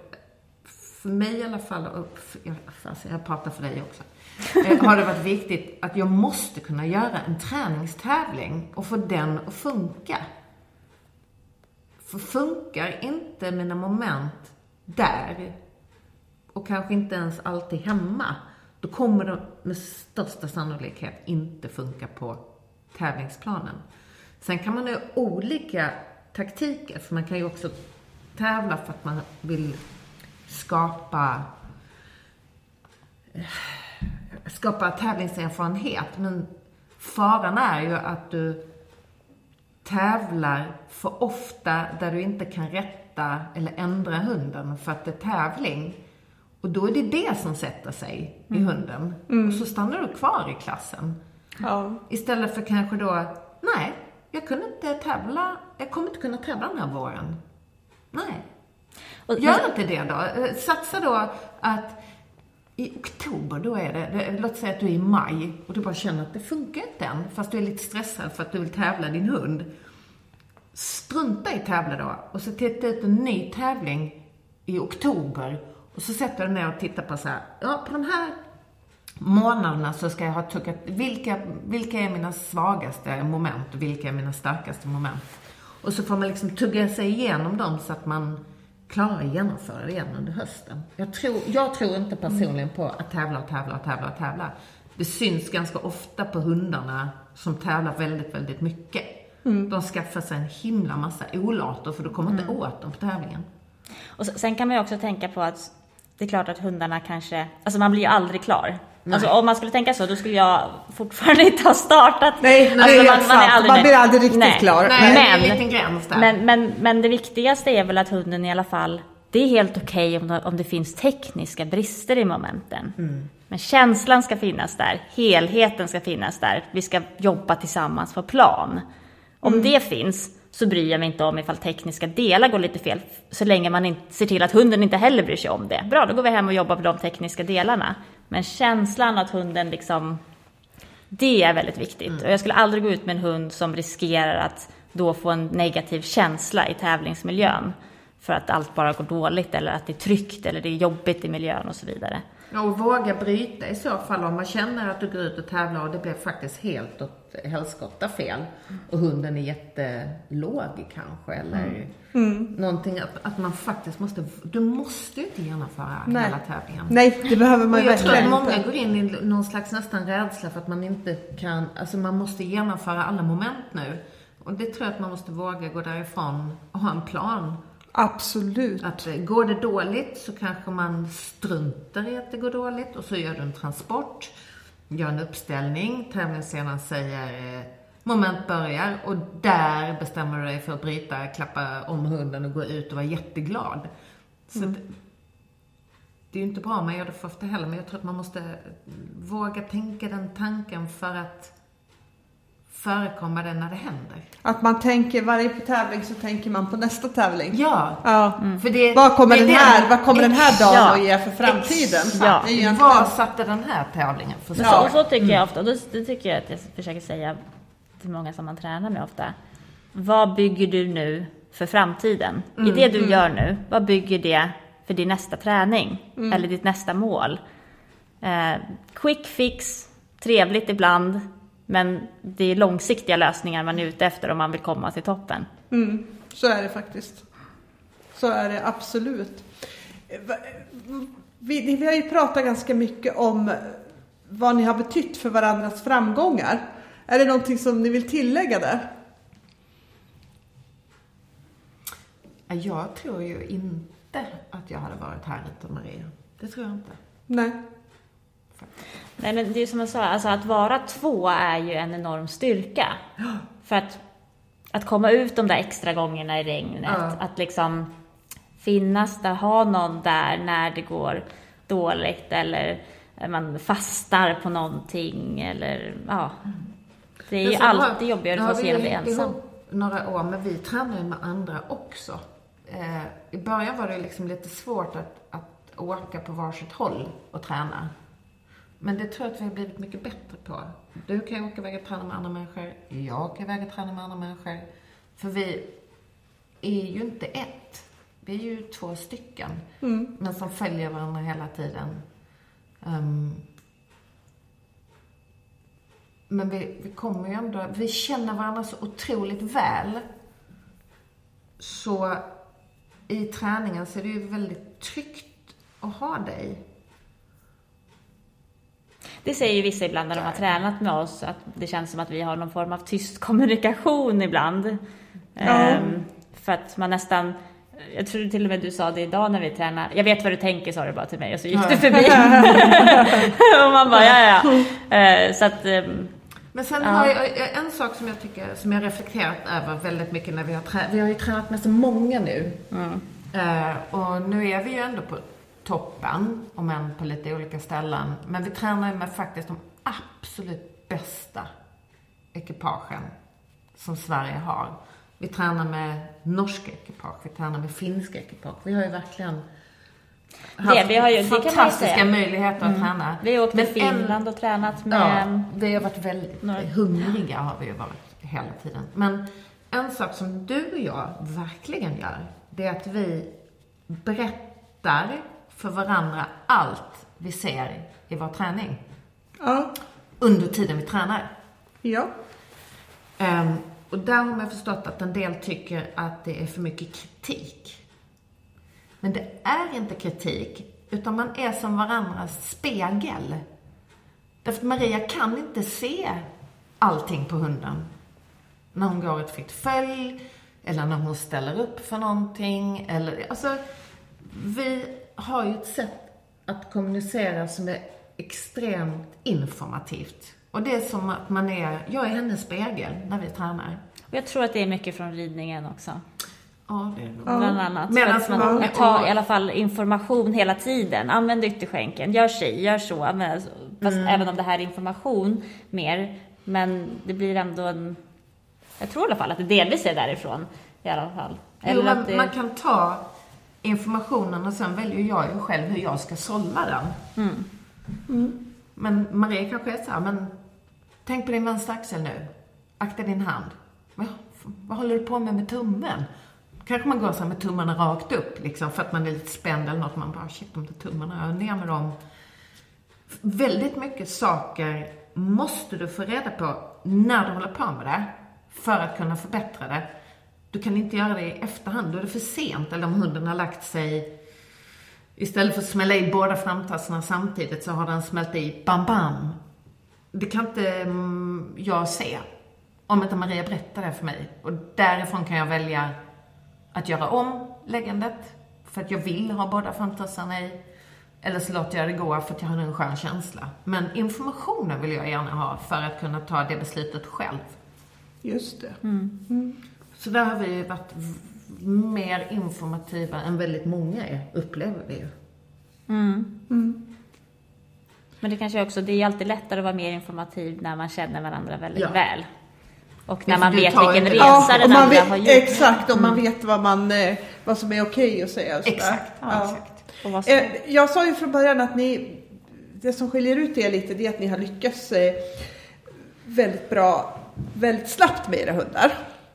för mig i alla fall, och alltså jag pratar för dig också, eh, har det varit viktigt att jag måste kunna göra en träningstävling och få den att funka. För funkar inte mina moment där och kanske inte ens alltid hemma, då kommer de med största sannolikhet inte funka på tävlingsplanen. Sen kan man ha olika taktiker, för man kan ju också tävla för att man vill skapa skapa tävlingserfarenhet. Men faran är ju att du tävlar för ofta där du inte kan rätta eller ändra hunden för att det är tävling. Och då är det det som sätter sig i mm. hunden. Mm. Och så stannar du kvar i klassen. Ja. Istället för kanske då, nej, jag kunde inte tävla, jag kommer inte kunna tävla den här våren. Nej. Och, Gör inte det då. Eh, satsa då att i oktober, då är det, låt säga att du är i maj och du bara känner att det funkar inte än, fast du är lite stressad för att du vill tävla din hund. Strunta i tävla då och så titta ut en ny tävling i oktober och så sätter du ner och tittar på så här, ja på de här månaderna så ska jag ha tuggat, vilka, vilka är mina svagaste moment och vilka är mina starkaste moment? Och så får man liksom tugga sig igenom dem så att man klarar att genomföra det igen under hösten. Jag tror, jag tror inte personligen på att tävla och tävla och tävla och tävla. Det syns ganska ofta på hundarna som tävlar väldigt, väldigt mycket. Mm. De skaffar sig en himla massa olater för du kommer inte mm. åt dem på tävlingen. Och sen kan man ju också tänka på att det är klart att hundarna kanske, alltså man blir ju aldrig klar. Alltså om man skulle tänka så, då skulle jag fortfarande inte ha startat. Nej, alltså, nej man, man, är aldrig, man blir aldrig riktigt nej. klar. Nej, men, det är en liten gräns där. Men, men, men det viktigaste är väl att hunden i alla fall, det är helt okej okay om, om det finns tekniska brister i momenten. Mm. Men känslan ska finnas där, helheten ska finnas där, vi ska jobba tillsammans på plan. Om mm. det finns, så bryr jag mig inte om ifall tekniska delar går lite fel, så länge man inte ser till att hunden inte heller bryr sig om det. Bra, då går vi hem och jobbar på de tekniska delarna. Men känslan att hunden liksom, det är väldigt viktigt. Mm. Och jag skulle aldrig gå ut med en hund som riskerar att då få en negativ känsla i tävlingsmiljön. För att allt bara går dåligt eller att det är tryggt eller det är jobbigt i miljön och så vidare. Ja, och våga bryta i så fall om man känner att du går ut och tävlar och det blir faktiskt helt åt helskotta fel. Och hunden är jättelåg kanske eller mm. mm. någonting. Att, att man faktiskt måste, du måste ju inte genomföra Nej. hela tävlingen. Nej, det behöver man verkligen inte. Jag tror att många går in i någon slags nästan rädsla för att man inte kan, alltså man måste genomföra alla moment nu. Och det tror jag att man måste våga gå därifrån och ha en plan Absolut. Att eh, går det dåligt så kanske man struntar i att det går dåligt och så gör du en transport, gör en uppställning, tävlingsscenen säger eh, moment börjar och där bestämmer du dig för att bryta, klappa om hunden och gå ut och vara jätteglad. Så mm. det, det är ju inte bra om man gör det för ofta heller, men jag tror att man måste våga tänka den tanken för att förekomma det när det händer. Att man tänker varje tävling så tänker man på nästa tävling. Ja, Ja. för det, Vad kommer, det den här, vad kommer den här dagen Ja. att ge för framtiden? Ja. Egentligen- Vad satte den här tävlingen för start? så, så tycker jag ofta, och det, det tycker jag att jag försöker säga till många som man tränar med ofta. Vad bygger du nu för framtiden? I det du gör nu, vad bygger det för din nästa träning? Eller ditt nästa mål? Eh, quick fix, trevligt ibland, men det är långsiktiga lösningar man är ute efter om man vill komma till toppen. Mm, så är det faktiskt. Så är det absolut. Vi, vi har ju pratat ganska mycket om vad ni har betytt för varandras framgångar. Är det någonting som ni vill tillägga där? Ja, Jag tror ju inte att jag hade varit här utan Maria. Det tror jag inte. Nej. Nej, men det är som jag sa, alltså att vara två är ju en enorm styrka. För att, att komma ut de där extra gångerna i regnet, Ja. att liksom finnas där, ha någon där när det går dåligt eller man fastar på någonting eller ja. Det är ju sen har- alltid jobbigare nu för har oss vi att bli hängt ensam. ihop några år, men vi tränar ju med andra också. Eh, I början var det liksom lite svårt att, att åka på varsitt håll och träna. Men det tror jag att vi har blivit mycket bättre på. Du kan ju åka iväg och träna med andra människor. Jag kan iväg och träna med andra människor. För vi är ju inte ett. Vi är ju två stycken. Men som följer varandra hela tiden. Ehm, men vi, vi kommer ju ändå, vi känner varandra så otroligt väl. Så i träningen så är det ju väldigt tryggt att ha dig. Det säger ju vissa ibland när de har tränat med oss, att det känns som att vi har någon form av tyst kommunikation ibland. Ehm, för att man nästan, jag tror till och med du sa det idag när vi tränade, jag vet vad du tänker sa du bara till mig och så gick du förbi. och man bara, ja ja. ja. Eh, så att, ehm, Men sen Ja. har jag en sak som jag tycker, som jag reflekterat över väldigt mycket när vi har tränat, vi har ju tränat med så många nu. Eh, och nu är vi ju ändå på toppen, om än på lite olika ställen. Men vi tränar ju med faktiskt de absolut bästa ekipagen som Sverige har. Vi tränar med norska ekipage, vi tränar med finska ekipage. Vi har ju verkligen haft vi har ju- det fantastiska möjligheter att träna. vi har åkt till Finland och tränat Ja, med vi har varit väldigt några- hungriga har vi ju varit hela tiden. Men en sak som du och jag verkligen gör, det är att vi berättar för varandra allt vi ser i vår träning. Ja. Under tiden vi tränar. Ja. Ehm, och där har man förstått att en del tycker att det är för mycket kritik. Men det är inte kritik, utan man är som varandras spegel. Därför att Maria kan inte se allting på hunden. När hon går ett fritt följ, eller när hon ställer upp för någonting, eller alltså, vi har ju ett sätt att kommunicera som är extremt informativt. Och det är som att man är, jag är hennes spegel när vi tränar. Och jag tror att det är mycket från ridningen också. Ja, det är nog. Bland annat. Medan man man- tar i alla fall information hela tiden. Använd ytterskänken, gör si, gör så. Använd, fast Mm. även om det här är information mer. Men det blir ändå en... Jag tror i alla fall att det delvis är därifrån. I alla fall. Eller man, att det, man kan ta informationen och sen väljer jag ju själv hur jag ska sålla den. Mm. Men Maria kanske är så här, men tänk på din vänstra axel nu. Akta din hand. Men, vad håller du på med med tummen? Kanske man går så med tummarna rakt upp liksom för att man är lite spänd eller något. Man bara, shit de där tummarna, jag ner med dem. Väldigt mycket saker måste du få reda på när du håller på med det för att kunna förbättra det. Du kan inte göra det i efterhand, då är det för sent. Eller om hunden har lagt sig Istället för att smälla i båda framtassarna samtidigt så har den smält i bam bam. Det kan inte mm, jag se. Om inte Maria berättar det för mig. Och därifrån kan jag välja att göra om läggandet. För att jag vill ha båda framtassarna i. Eller så låter jag det gå för att jag har en skön känsla. Men informationen vill jag gärna ha för att kunna ta det beslutet själv. Just det. Så där har vi varit mer informativa än väldigt många är, upplever vi ju. Men det kanske också, det är ju alltid lättare att vara mer informativ när man känner varandra väldigt Ja. väl. Och när Ja, man vet vilken resa Ja, den andra vet, har gjort. exakt, och man vet vad, man, eh, vad som är okej att säga. Och sådär. Exakt, Ja. exakt. Och vad som- Eh, Jag sa ju från början att ni, det som skiljer ut er lite det är att ni har lyckats eh, väldigt bra, väldigt snabbt med era hundar.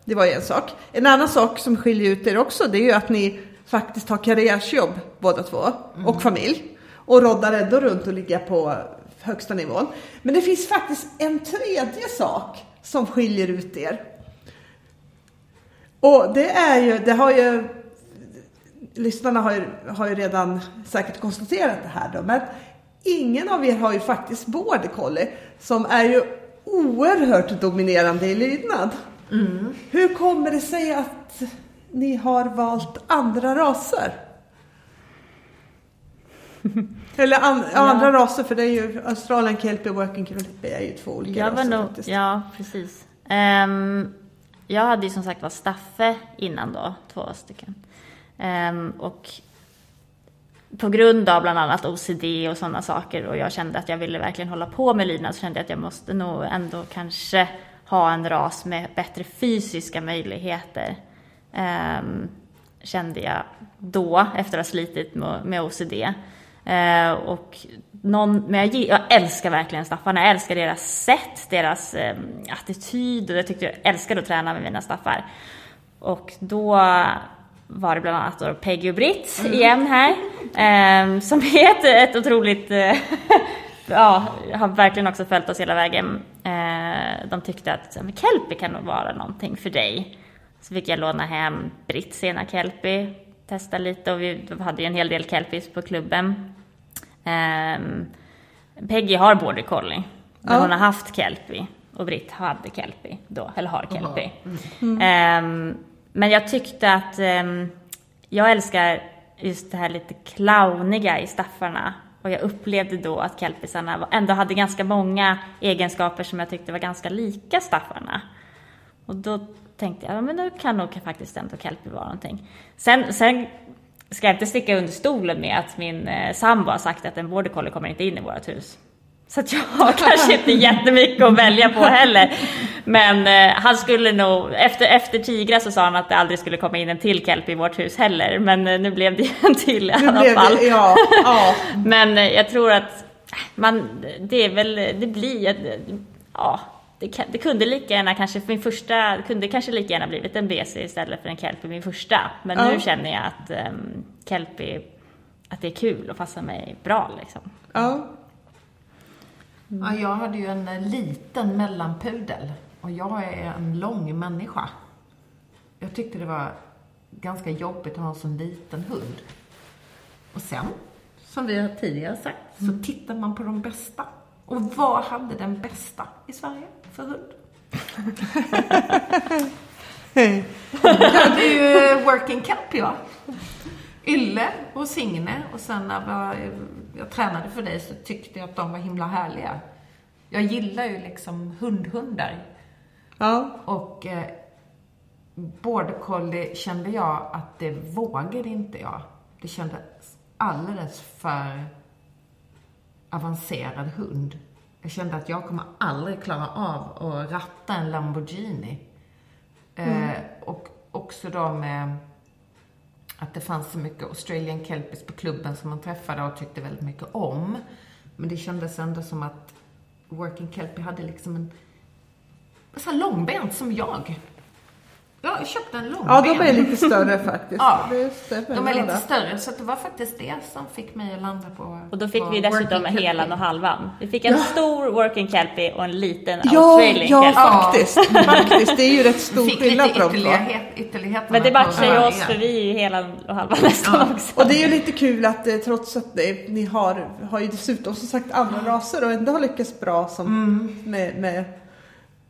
Det var ju en sak. En annan sak som skiljer ut er också det är ju att ni faktiskt har karriärsjobb båda två och familj. Och roddar ändå runt och ligger på högsta nivån. Men det finns faktiskt en tredje sak som skiljer ut er. Och det är ju, det har ju lyssnarna har ju, har ju redan säkert konstaterat det här då, men ingen av er har ju faktiskt border collie som är ju oerhört dominerande i lydnad. Hur kommer det sig att ni har valt andra raser? Eller an, ja. andra raser, för det är ju Australian Kelpie och Working Kelpie är ju två olika Jag raser nog, faktiskt. ja precis. Ehm, jag hade ju som sagt var Staffe innan då, två stycken. Ehm, och på grund av bland annat OCD och sådana saker och jag kände att jag ville verkligen hålla på med lydnad så kände jag att jag måste nog ändå kanske ha en ras med bättre fysiska möjligheter. Ehm, kände jag då efter att ha slitit med, OCD. Eh, och någon, men jag, jag älskar verkligen staffarna. Jag älskar deras sätt, deras eh, attityd och jag tyckte jag älskade att träna med mina staffar. Och då var det bland annat då Peggy och Britt igen här. Eh, som är ett, ett otroligt, eh, ja, har verkligen också följt oss hela vägen. Eh, de tyckte att Kelpie kan nog vara någonting för dig. Så fick jag låna hem Britts ena Kelpie, testa lite och vi hade ju en hel del Kelpies på klubben. Um, Peggy har border collie, men Ja. hon har haft Kelpie och Britt hade Kelpie då, eller har Kelpie. Mm. Ehm, men jag tyckte att ehm, jag älskar just det här lite clowniga i staffarna. Och jag upplevde då att kelpisarna ändå hade ganska många egenskaper som jag tyckte var ganska lika staffarna. Och då tänkte jag, ja men nu kan nog faktiskt ändå kelpie vara någonting. Sen, sen ska jag inte sticka under stolen med att min eh, sambo har sagt att en border collie kommer inte in i vårt hus. Så att jag har kanske inte jättemycket att välja på heller. Men eh, han skulle nog, efter, efter Tigra så sa han att det aldrig skulle komma in en till kelpie i vårt hus heller. Men eh, nu blev det en till i alla blev fall. det, ja, ja. Men eh, jag tror att man, det är väl, det blir, ja, det, det kunde lika gärna kanske, min första, kunde kanske lika gärna blivit en BC istället för en Kelpie, min första. Men Ja. nu känner jag att um, Kelpie, att det är kul och passar mig bra liksom. ja. Ja, jag hade ju en eh, liten mellanpudel och jag är en lång människa. Jag tyckte det var ganska jobbigt att ha en sån liten hund. Och sen, som vi har tidigare sagt, så tittar man på de bästa. Och vad hade den bästa i Sverige för hund? Jag hade ju eh, Working Kelpie va? Ylle och Signe och sen när jag tränade för dig så tyckte jag att de var himla härliga. Jag gillar ju liksom hundhundar. ja. Och eh, border collie kände jag att det vågade inte jag. Det kändes alldeles för avancerad hund. Jag kände att jag kommer aldrig klara av att ratta en Lamborghini. Eh, och också då med att det fanns så mycket Australian Kelpies på klubben som man träffade och tyckte väldigt mycket om. Men det kändes ändå som att Working Kelpie hade liksom en alltså så här långbent som jag. Jag köpte en långben. ja, de är lite större faktiskt. Ja, De är lite större, så det var faktiskt det som fick mig att landa på Och då fick vi dessutom helan och halvan. Vi fick en Ja. stor working kelpie och en liten Ja, australian ja kelpie. faktiskt. faktiskt. Det är ju rätt stor skillnad på de två. Men det på matchar ju oss för vi är ju helan och halvan nästan också. Och det är ju lite kul att eh, trots att det, ni har, har ju dessutom som sagt andra raser och ändå har lyckats bra som, Mm. med, med,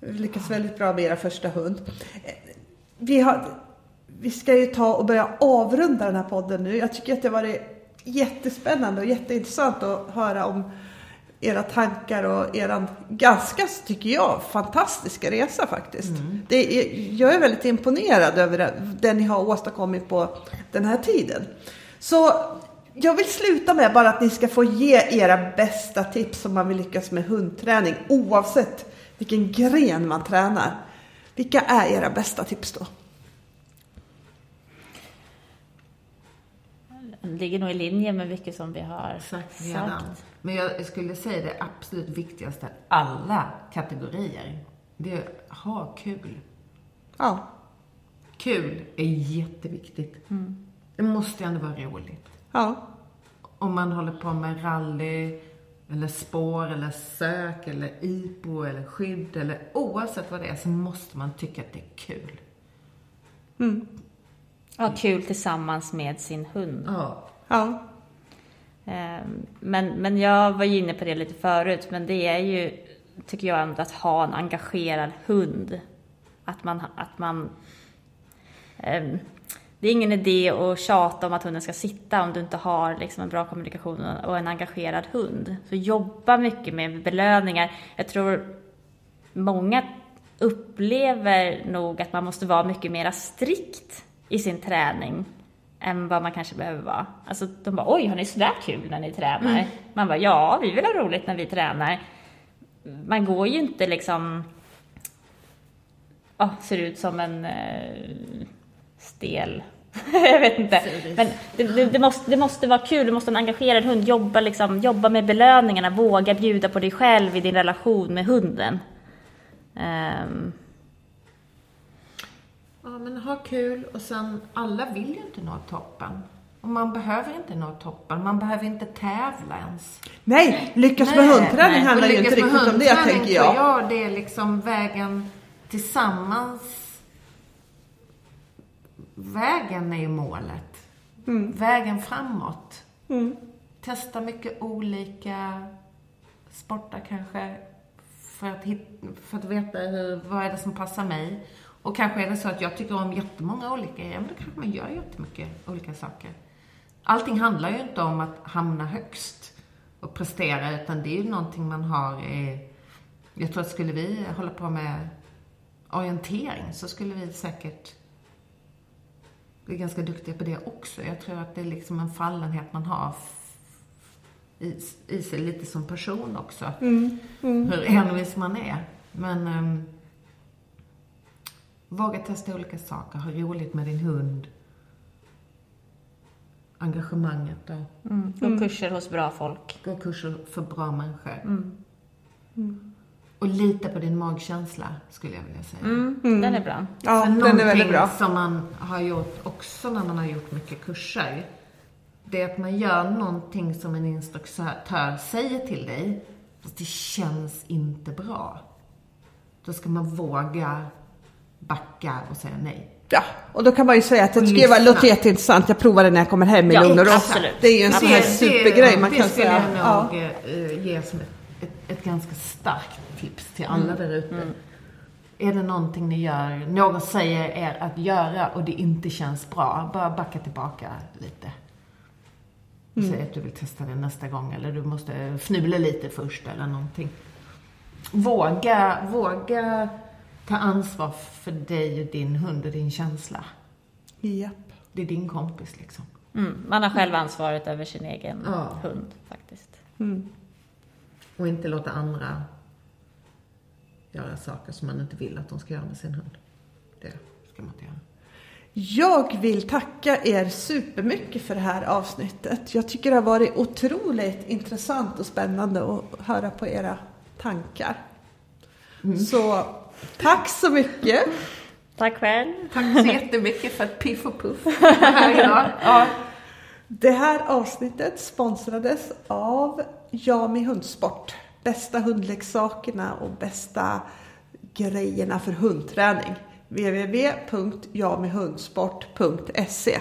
lyckats väldigt bra med era första hund. Vi, har, vi ska ju ta och börja avrunda den här podden nu. Jag tycker att det har varit jättespännande och jätteintressant att höra om era tankar och eran ganska, tycker jag, fantastiska resa faktiskt. Det är, jag är väldigt imponerad över det ni har åstadkommit på den här tiden. Så jag vill sluta med bara att ni ska få ge era bästa tips om man vill lyckas med hundträning oavsett vilken gren man tränar. Vilka är era bästa tips då? Det ligger nog i linje med mycket som vi har Sagt sagt. redan. Men jag skulle säga det absolut viktigaste, alla kategorier, det är att ha kul. Ja, Kul är jätteviktigt. Det måste ju ändå vara roligt. ja, Om man håller på med rally, eller spår, eller sök, eller IPO, eller skydd, eller oavsett vad det är så måste man tycka att det är kul. Ha kul tillsammans med sin hund. Ja. ja, Ehm, Men, men jag var ju inne på det lite förut, men det är ju, tycker jag ändå, att ha en engagerad hund. Att man, att man ehm, det är ingen idé att tjata om att hunden ska sitta om du inte har liksom en bra kommunikation och en engagerad hund. Så jobba mycket med belöningar. Jag tror många upplever nog att man måste vara mycket mer strikt i sin träning än vad man kanske behöver vara. Alltså de bara oj, har ni sådär kul när ni tränar? Man bara ja, vi vill ha roligt när vi tränar. Man går ju inte liksom ja, ser ut som en eh, stel jag vet inte. Men det, det, det, måste, det måste vara kul, du måste ha en engagerad hund. Jobba, liksom, jobba med belöningarna, våga bjuda på dig själv i din relation med hunden. Ehm, Ja, men ha kul och sen, alla vill ju inte nå toppen. Och man behöver inte nå toppen, man behöver inte tävla ens. Nej, lyckas med Nej, hundträning nej. handlar ju inte med riktigt om det hundträning tänker jag. jag det är liksom vägen tillsammans. Vägen är ju målet. Vägen framåt. Testa mycket olika sporter kanske. För att, hit, för att veta hur, vad är det som passar mig. Och kanske är det så att jag tycker om jättemånga olika grejer, men då kanske man gör jättemycket olika saker. Allting handlar ju inte om att hamna högst och prestera, utan det är ju någonting man har i... Jag tror att skulle vi hålla på med orientering så skulle vi säkert bli ganska duktiga på det också. Jag tror att det är liksom en fallenhet man har i, i sig lite som person också. Hur envis man är. Men um, våga testa olika saker, ha roligt med din hund. Engagemanget och mm. Och kurser hos bra folk. gå kurser för bra människor. Och lita på din magkänsla, skulle jag vilja säga. Mm. Den är bra. Ja, den är väldigt någonting bra. som man har gjort också när man har gjort mycket kurser, det är att man gör någonting som en instruktör säger till dig, fast det känns inte bra. Då ska man våga backa och säga nej. Ja, och då kan man ju säga att det skulle vara låter jätteintressant. Jag provar det när jag kommer hem i Ja, lugn och ro. Det är ju en sån här supergrej man det kan skulle säga. jag Ja. nog eh, ge som ett, ett, ett ganska starkt tips till alla Mm. där ute. Är det någonting ni gör, någon säger er att göra och det inte känns bra, bara backa tillbaka lite. Mm. säg att du vill testa det nästa gång eller du måste fnula lite först eller någonting. Våga, våga ta ansvar för dig och din hund och din känsla. Japp. Det är din kompis liksom. Mm. Man har själv ansvaret över sin egen Ja. hund faktiskt. Och inte låta andra göra saker som man inte vill att de ska göra med sin hund. Det ska man inte göra. Jag vill tacka er supermycket för det här avsnittet. Jag tycker det har varit otroligt intressant och spännande att höra på era tankar. Så tack så mycket. Tack själv. Tack så jättemycket för piff och puff här idag. Ja. Det här avsnittet sponsrades av Jami Hundsport. Bästa hundleksakerna och bästa grejerna för hundträning. www.jamihundsport.se